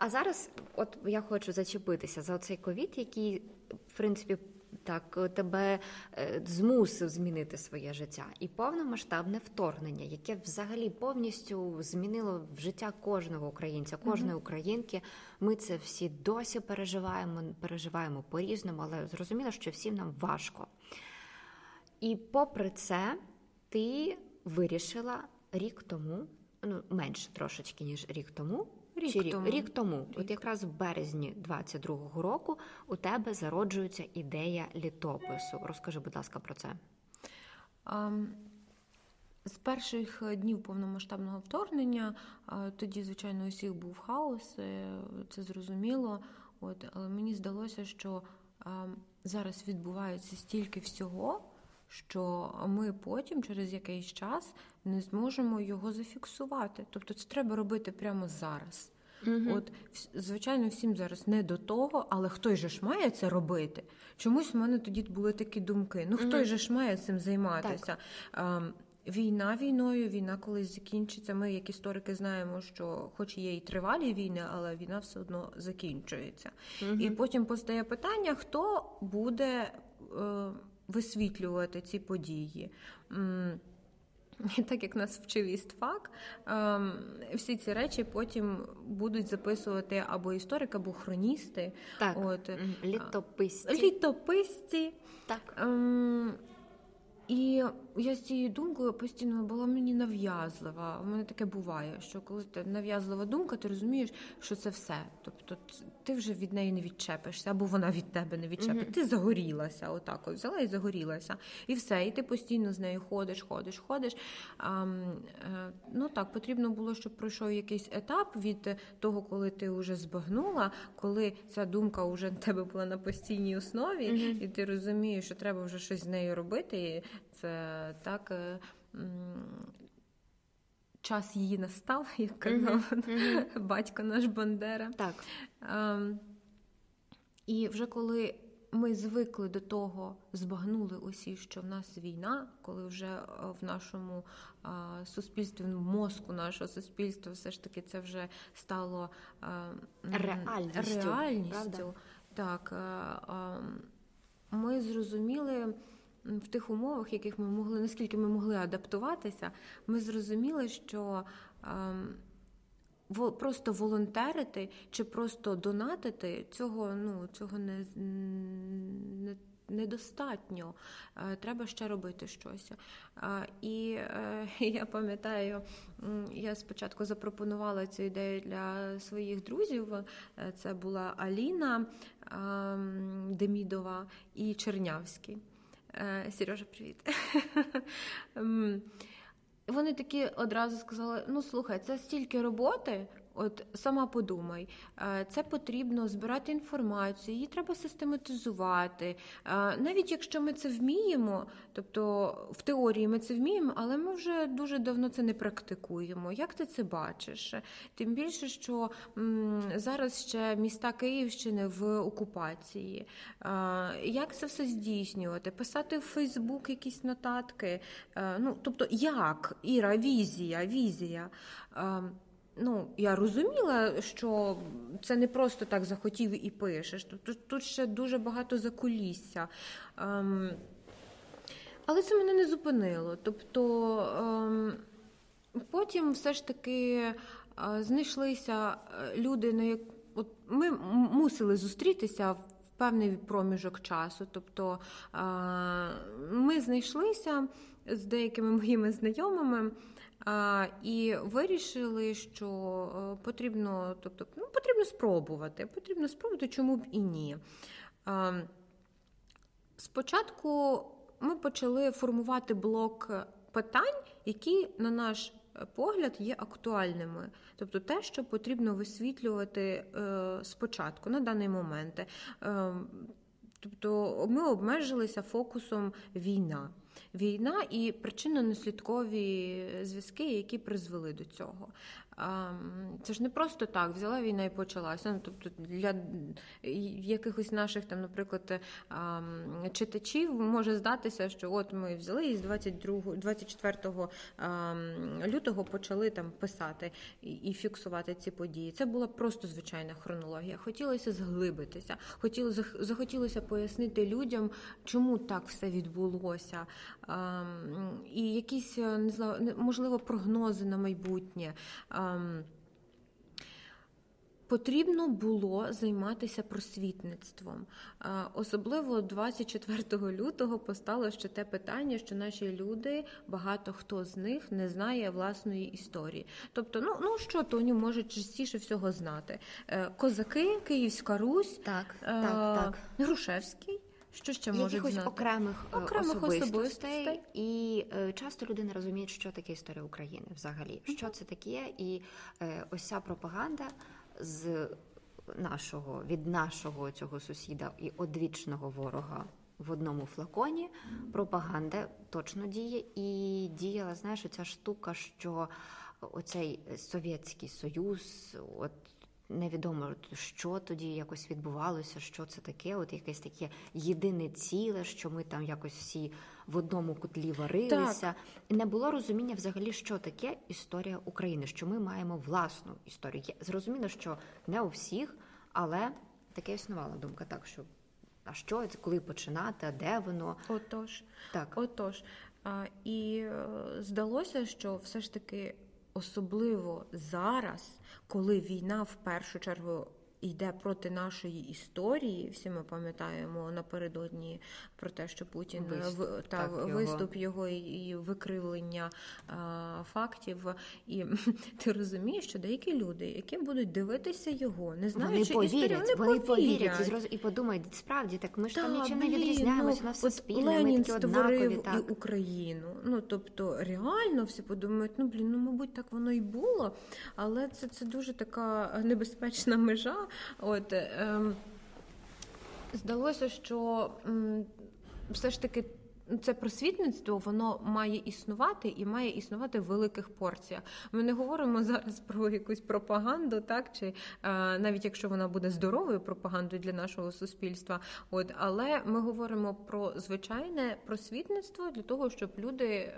А зараз, от я хочу зачепитися за цей ковід, який в принципі так тебе е, змусив змінити своє життя, і повномасштабне вторгнення, яке взагалі повністю змінило життя кожного українця, кожної українки. Ми це всі досі переживаємо, переживаємо по різному, але зрозуміло, що всім нам важко. І попри це, ти вирішила рік тому, ну менше трошечки ніж рік тому. Рік Чи рік тому. рік тому, Рік. от якраз в березні 22-го року, у тебе зароджується ідея літопису. Розкажи, будь ласка, про це. А, З перших днів повномасштабного вторгнення тоді, звичайно, у всіх був хаос, е, це зрозуміло. От, але мені здалося, що зараз відбувається стільки всього, що ми потім, через якийсь час, не зможемо його зафіксувати. Тобто, це треба робити прямо зараз. От, звичайно, всім зараз не до того, але хтось же ж має це робити. Чомусь в мене тоді були такі думки. Ну хтось же ж має цим займатися. Ем, Війна війною, війна колись закінчиться. Ми, як історики, знаємо, що, хоч є і тривалі війни, але війна все одно закінчується. І потім постає питання, хто буде е, висвітлювати ці події. І так як нас вчив істфак, ем, всі ці речі потім будуть записувати або історик, або хроністи, Так, От, літописці. літописці. Так. Ем, і я з цією думкою постійно була мені нав'язлива. У мене таке буває, що коли ти нав'язлива думка, ти розумієш, що це все. Тобто ти вже від неї не відчепишся, або вона від тебе не відчепить. Ти загорілася, отак от взяла і загорілася. І все. І ти постійно з нею ходиш, ходиш, ходиш. Ам, е, ну так, потрібно було, щоб пройшов якийсь етап від того, коли ти вже збагнула, коли ця думка вже в тебе була на постійній основі, і ти розумієш, що треба вже щось з нею робити. Так. е, Час її настав, <laughs> як казав батько наш Бандера. Так. Ем, і вже коли ми звикли до того, збагнули усі, що в нас війна, коли вже е, в нашому е, суспільстві, в мозку нашого суспільства, все ж таки це вже стало е, Реальністю, реальністю. правда? Так, е, ми зрозуміли. В тих умовах, яких ми могли, наскільки ми могли адаптуватися, ми зрозуміли, що ем, просто волонтерити чи просто донатити цього, ну, цього не, не, недостатньо. Е, Треба ще робити щось. Е, І е, <laughs> я пам'ятаю, я спочатку запропонувала цю ідею для своїх друзів. Це була Аліна ем, Демідова і Чернявський. Е, Сережа, привіт. <laughs> Вони такі одразу сказали: ну слухай, це стільки роботи. От сама подумай, е, це потрібно збирати інформацію, її треба систематизувати. Е, Навіть якщо ми це вміємо, тобто в теорії ми це вміємо, але ми вже дуже давно це не практикуємо. Як ти це бачиш? Тим більше, що зараз ще міста Київщини в окупації. Е, Як це все здійснювати? Писати в Фейсбук якісь нотатки. Ну, тобто, як Іра, візія, візія. Ну, я розуміла, що це не просто так захотів і пишеш. Тут, тут ще дуже багато закулісся. Ем, але це мене не зупинило. Тобто ем, потім все ж таки е, знайшлися е, люди, на як от ми мусили зустрітися в певний проміжок часу. Тобто е, ми знайшлися з деякими моїми знайомими. І вирішили, що е, потрібно, тобто, ну, потрібно спробувати. Потрібно спробувати, чому б і ні. Спочатку ми почали формувати блок питань, які, на наш погляд, є актуальними. Тобто те, що потрібно висвітлювати е, спочатку, на даний момент. Е, тобто ми обмежилися фокусом війна. Війна і причинно-наслідкові зв'язки, які призвели до цього. Це ж не просто так, взяла війна і почалася. Ну, тобто для якихось наших там, наприклад, читачів може здатися, що от ми взяли і з 22, 24 лютого почали там писати і фіксувати ці події. Це була просто звичайна хронологія. Хотілося зглибитися, хотілося захотілося пояснити людям, чому так все відбулося, і якісь не знаю, можливо прогнози на майбутнє. Потрібно було займатися просвітництвом. Особливо 24 лютого постало ще те питання, що наші люди, багато хто з них не знає власної історії. Тобто, ну ну що то вони можуть частіше всього знати. Е, козаки, Київська Русь, так, так, так. Грушевський. Що ще можуть знати? окремих, е, окремих особистостей, особистостей. і е, часто люди не розуміють, що таке історія України взагалі, що це таке, і е, ось ця пропаганда з нашого від нашого цього сусіда і одвічного ворога в одному флаконі. Пропаганда точно діє і діяла. Знаєш, ця штука, що оцей совєтський союз, от невідомо, що тоді якось відбувалося, що це таке, от якесь таке єдине ціле, що ми там якось всі в одному котлі варилися. Так. І не було розуміння взагалі, що таке історія України, що ми маємо власну історію. Зрозуміло, що не у всіх, але таке існувала думка, так що. А що коли починати, а де воно? Отож, так. Отож. А, І е, здалося, що все ж таки особливо зараз, коли війна в першу чергу йде проти нашої історії. Всі ми пам'ятаємо напередодні про те, що Путін виступ, в та так, виступ його, його і викривлення а, фактів. І <laughs> ти розумієш, що деякі люди, які будуть дивитися його, не знаючи вони повірять, історію, вони, вони повірять, повірять і подумають, справді так ми ж та, там нічим не відрізняємося, ну, все спільне, Ленін ми такі однакові. Так. і Україну. Ну тобто реально всі подумають, ну блін, ну мабуть, так воно і було, але це, це дуже така небезпечна межа. От ем, здалося, що все ж таки це просвітництво воно має існувати і має існувати в великих порціях. Ми не говоримо <laughs> зараз про якусь пропаганду, так чи а, навіть якщо вона буде здоровою пропагандою для нашого суспільства, от але ми говоримо про звичайне просвітництво для того, щоб люди е,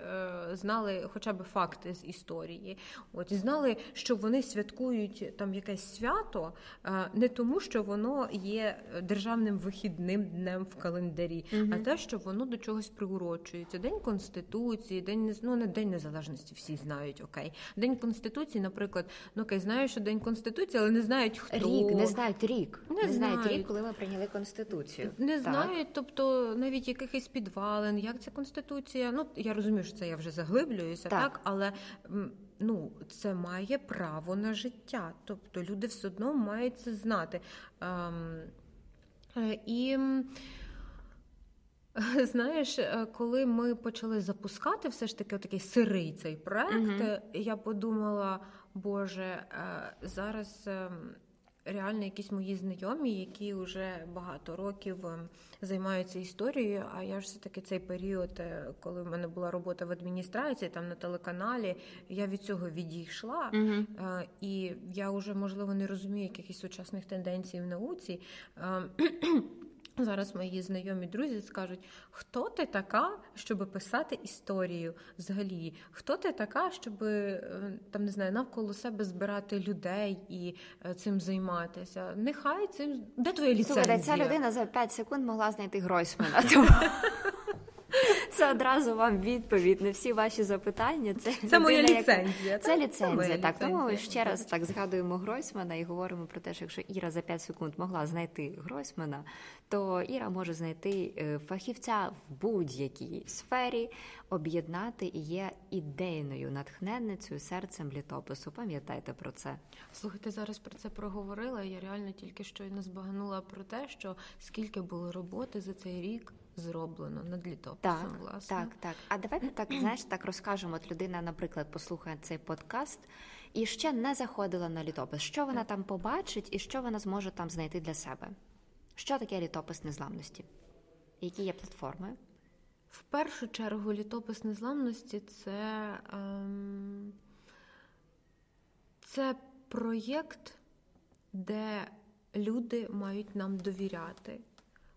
знали хоча б факти з історії, от і знали, що вони святкують там якесь свято, е, не тому, що воно є державним вихідним днем в календарі, угу. а те, що воно до чогось приурочується. День Конституції, День ну, не День Незалежності, всі знають, окей. День Конституції, наприклад, ну окей, знаю, що День Конституції, але не знають хто. Рік, не знають рік. Не, не знають рік, коли ми прийняли Конституцію. Не так. знають, тобто навіть якихось підвалин, як ця Конституція. Ну, я розумію, що це я вже заглиблююся, так, так але. Ну, це має право на життя, тобто люди все одно мають це знати. Ем, е, і <laughs> Знаєш, е, коли ми почали запускати все ж таки такий сирий цей проект, mm я подумала, Боже, е, зараз реально якісь мої знайомі, які вже багато років займаються історією. А я ж все таки цей період, коли в мене була робота в адміністрації, там на телеканалі, я від цього відійшла, mm і я вже можливо не розумію якихось сучасних тенденцій в науці. Зараз мої знайомі друзі скажуть, хто ти така, щоб писати історію взагалі? Хто ти така, щоб е, там не знаю, навколо себе збирати людей і е, цим займатися? Нехай цим де твоя ліцензія? Слухай, ця людина за 5 секунд могла знайти Гройсмана. <laughs> <laughs> Це одразу вам відповідь на всі ваші запитання. Це це моя ліцензія. Яка... Це ліцензія. Так тому ще раз так згадуємо Гройсмана і говоримо про те, що якщо Іра за 5 секунд могла знайти Гройсмана, то Іра може знайти е, фахівця в будь-якій сфері, об'єднати і є ідейною натхненницею серцем літопису. Пам'ятайте про це. Слухайте, зараз про це проговорила. Я реально тільки щойно збагнула про те, що скільки було роботи за цей рік зроблено над літописом. Так, власне. так, так. А давай так <clears throat> знаєш, так розкажемо. От людина, наприклад, послухає цей подкаст і ще не заходила на літопис. Що вона там побачить, і що вона зможе там знайти для себе? Що таке літопис незламності? Які є платформи? В першу чергу літопис незламності це, ем, це проєкт, де люди мають нам довіряти.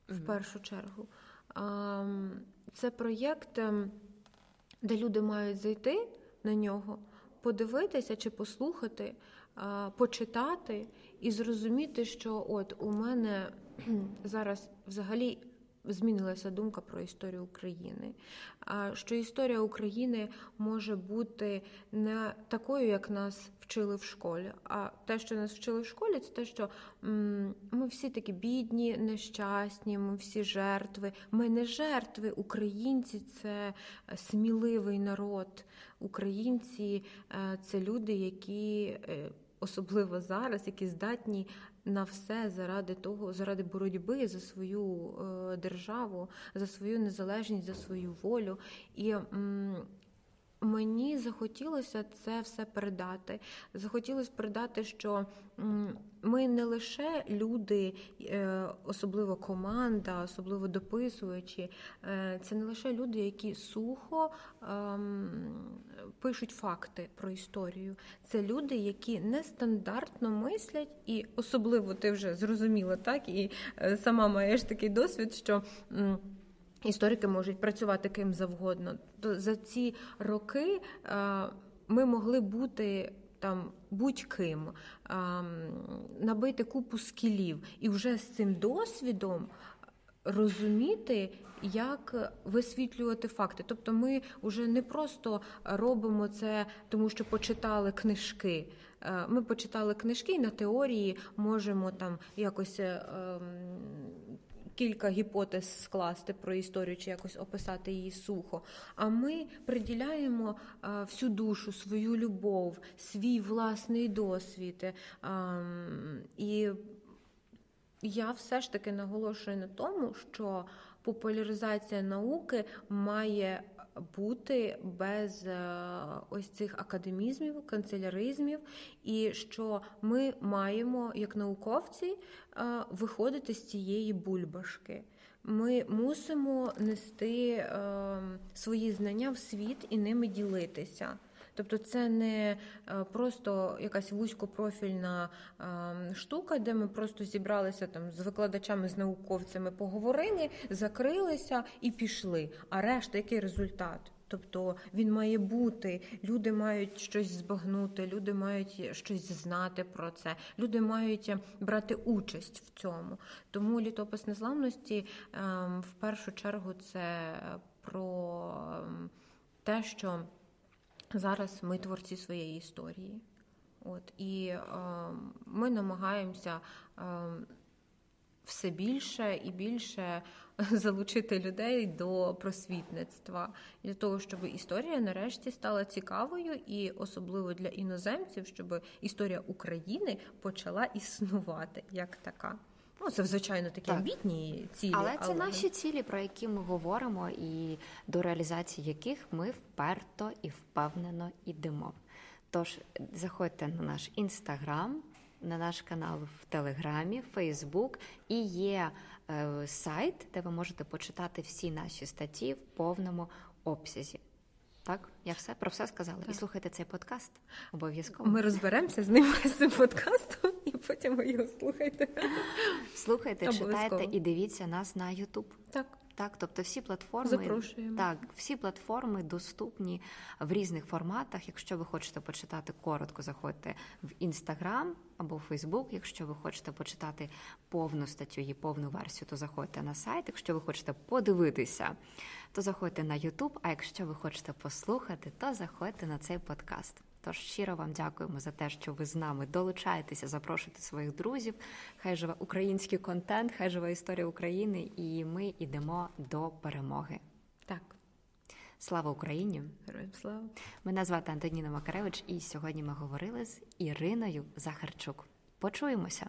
В першу чергу. Це проєкт, ем, де люди мають зайти на нього, подивитися чи послухати, е, почитати і зрозуміти, що от у мене зараз взагалі змінилася думка про історію України. Що історія України може бути не такою, як нас вчили в школі. А те, що нас вчили в школі, це те, що ми всі такі бідні, нещасні, ми всі жертви. Ми не жертви. Українці це сміливий народ. Українці е, це люди, які. Е, особливо зараз, які здатні на все заради того, заради боротьби за свою е, державу, за свою незалежність, за свою волю. І Мені захотілося це все передати. Захотілося передати, що ми не лише люди, е, особливо команда, особливо дописувачі, е, це не лише люди, які сухо ем, пишуть факти про історію. Це люди, які нестандартно мислять, і особливо ти вже зрозуміла, так і е, сама маєш такий досвід, що. Історики можуть працювати ким завгодно. То за ці роки ми могли бути там будь-ким, набити купу скілів, і вже з цим досвідом розуміти, як висвітлювати факти. Тобто, ми вже не просто робимо це, тому що почитали книжки. Ми почитали книжки і на теорії можемо там якось. Кілька гіпотез скласти про історію чи якось описати її сухо. А ми приділяємо всю душу, свою любов, свій власний досвід. І я все ж таки наголошую на тому, що популяризація науки має бути без е, ось цих академізмів, канцеляризмів, і що ми маємо, як науковці, е, виходити з цієї бульбашки. Ми мусимо нести е, свої знання в світ і ними ділитися. Тобто це не е, просто якась вузькопрофільна ем, штука, де ми просто зібралися там з викладачами, з науковцями, поговорили, закрилися і пішли. А решта який результат? Тобто він має бути, люди мають щось збагнути, люди мають щось знати про це, люди мають брати участь в цьому. Тому літопис незламності в першу чергу це про ем, те, що зараз ми творці своєї історії. От, І е, ми намагаємося е, все більше і більше <laughs> залучити людей до просвітництва для того, щоб історія нарешті стала цікавою, і особливо для іноземців, щоб історія України почала існувати як така. Ну, це звичайно такі так. амбітні цілі. Але це але... наші цілі, про які ми говоримо, і до реалізації яких ми вперто і впевнено йдемо. Тож заходьте на наш інстаграм, на наш канал в Телеграмі, Фейсбук і є е, сайт, де ви можете почитати всі наші статті в повному обсязі. Так, я все про все сказала. Так. І слухайте цей подкаст обов'язково. Ми розберемося з ним <laughs> з цим подкастом, і потім ви його слухайте. Слухайте, читайте і дивіться нас на Ютуб. Так. Так, тобто всі платформи Запрошуємо. так, всі платформи доступні в різних форматах. Якщо ви хочете почитати коротко, заходьте в інстаграм або Фейсбук. Якщо ви хочете почитати повну статтю і повну версію, то заходьте на сайт. Якщо ви хочете подивитися, то заходьте на Ютуб. А якщо ви хочете послухати, то заходьте на цей подкаст. Тож щиро вам дякуємо за те, що ви з нами долучаєтеся, запрошуйте своїх друзів. Хай живе український контент, хай живе історія України, і ми йдемо до перемоги. Слава Україні! Героям слава! Мене звати Антоніна Макаревич, і сьогодні ми говорили з Іриною Захарчук. Почуємося.